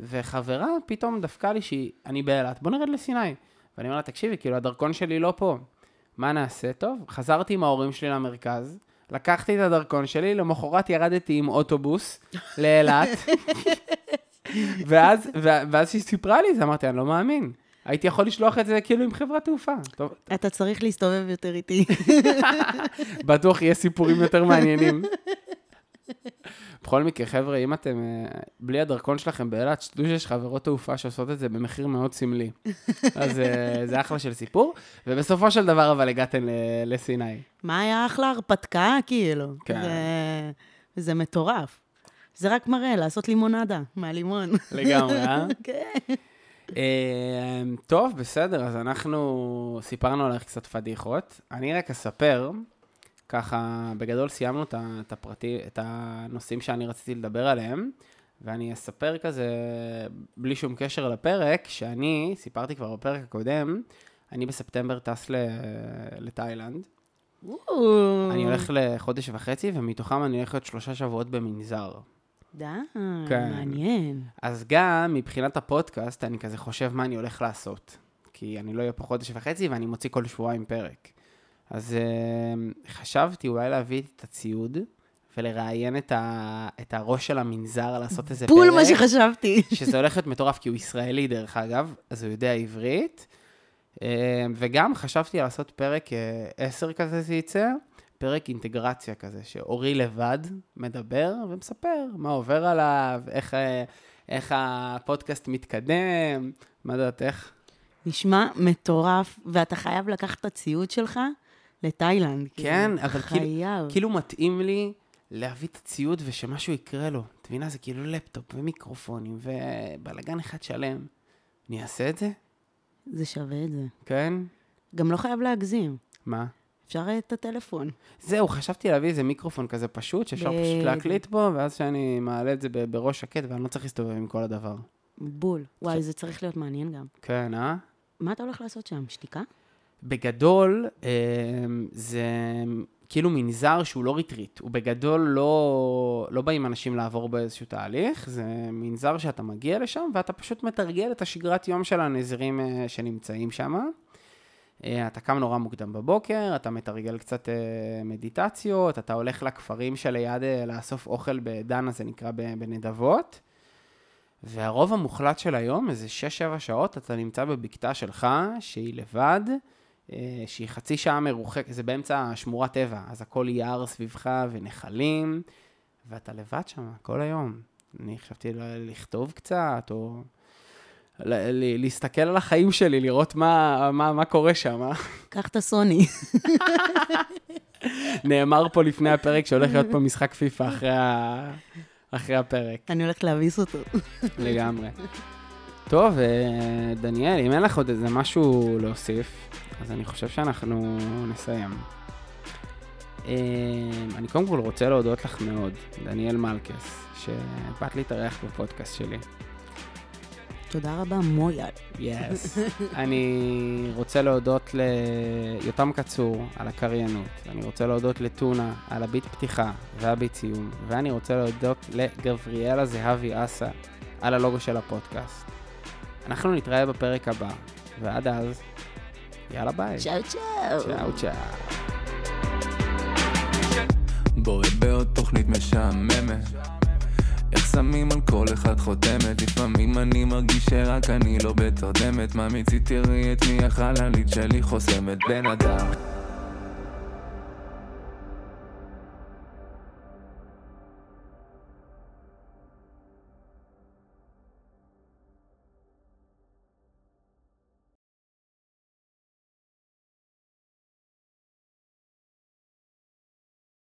וחברה פתאום דפקה לי שהיא, אני באילת, בוא נרד לסיני. ואני אומר לה, תקשיבי, כאילו, הדרכון שלי לא פה. מה נעשה? טוב, חזרתי עם ההורים שלי למרכז, לקחתי את הדרכון שלי, למחרת ירדתי עם אוטובוס לאילת, ואז, ואז שהיא סיפרה לי את זה, אמרתי, אני לא מאמין. הייתי יכול לשלוח את זה כאילו עם חברת תעופה. טוב, אתה צריך להסתובב יותר איתי. בטוח יהיה סיפורים יותר מעניינים. בכל מקרה, חבר'ה, אם אתם אה, בלי הדרכון שלכם באילת, שתדעו שיש חברות תעופה שעושות את זה במחיר מאוד סמלי. אז אה, זה אחלה של סיפור. ובסופו של דבר, אבל הגעתם לסיני. מה היה אחלה הרפתקה, כאילו? כן. זה, זה מטורף. זה רק מראה, לעשות לימונדה מהלימון. לגמרי, אה? כן. אה, טוב, בסדר, אז אנחנו סיפרנו עליך קצת פדיחות. אני רק אספר, ככה, בגדול סיימנו את את הפרטי, את הנושאים שאני רציתי לדבר עליהם, ואני אספר כזה, בלי שום קשר לפרק, שאני, סיפרתי כבר בפרק הקודם, אני בספטמבר טס לתאילנד. אני הולך לחודש וחצי, ומתוכם אני הולך להיות שלושה שבועות במנזר. די, כן. מעניין. אז גם מבחינת הפודקאסט, אני כזה חושב מה אני הולך לעשות. כי אני לא אהיה פה חודש וחצי ואני מוציא כל שבועיים פרק. אז uh, חשבתי אולי להביא את הציוד ולראיין את, ה... את הראש של המנזר, לעשות איזה בול פרק. מה שחשבתי. שזה הולך להיות מטורף, כי הוא ישראלי דרך אגב, אז הוא יודע עברית. אה, וגם חשבתי לעשות פרק אה, 10 כזה זה יצא, פרק אינטגרציה כזה, שאורי לבד מדבר ומספר מה עובר עליו, איך, אה, איך הפודקאסט מתקדם, מה דעתך? נשמע מטורף, ואתה חייב לקחת את הציוד שלך לתאילנד. כן, כאילו, אבל כאילו, חייב. כאילו מתאים לי להביא את הציוד ושמשהו יקרה לו. את מבינה? זה כאילו לפטופ ומיקרופונים ובלאגן אחד שלם. אני אעשה את זה? זה שווה את זה. כן? גם לא חייב להגזים. מה? אפשר את הטלפון. זהו, חשבתי להביא איזה מיקרופון כזה פשוט, שאפשר פשוט בדיוק. להקליט בו, ואז שאני מעלה את זה ב- בראש שקט, ואני לא צריך להסתובב עם כל הדבר. בול. וואי, זה צריך להיות מעניין גם. כן, אה? מה אתה הולך לעשות שם? שתיקה? בגדול, אה, זה כאילו מנזר שהוא לא ריטריט. הוא בגדול לא, לא באים אנשים לעבור באיזשהו תהליך, זה מנזר שאתה מגיע לשם, ואתה פשוט מתרגל את השגרת יום של הנזירים אה, שנמצאים שם. אה, אתה קם נורא מוקדם בבוקר, אתה מתרגל קצת מדיטציות, אתה הולך לכפרים שליד לאסוף אוכל בדנה, זה נקרא בנדבות. והרוב המוחלט של היום, איזה 6-7 שעות, אתה נמצא בבקתה שלך, שהיא לבד, שהיא חצי שעה מרוחקת, זה באמצע שמורת טבע, אז הכל יער סביבך ונחלים, ואתה לבד שם כל היום. אני חשבתי לכתוב קצת, או ל- ל- להסתכל על החיים שלי, לראות מה, מה, מה קורה שם. אה? קח את הסוני. נאמר פה לפני הפרק שהולך להיות פה משחק פיפא אחרי, ה... אחרי הפרק. אני הולכת להביס אותו. לגמרי. טוב, אה, דניאל, אם אין לך עוד איזה משהו להוסיף, אז אני חושב שאנחנו נסיים. אה, אני קודם כל רוצה להודות לך מאוד, דניאל מלכס, שבאת להתארח בפודקאסט שלי. תודה רבה, מויאל. יס. אני רוצה להודות ליותם קצור על הקריינות, אני רוצה להודות לטונה על הביט פתיחה והביט סיום, ואני רוצה להודות לגבריאלה זהבי אסה על הלוגו של הפודקאסט. אנחנו נתראה בפרק הבא, ועד אז, יאללה ביי. צ'או צ'או. צ'או צ'או. בועט בעוד תוכנית משעממת איך שמים על כל אחד חותמת לפעמים אני מרגיש שרק אני לא בתרדמת מה מציתי תראי את מי החללית שלי חוסמת בן אדם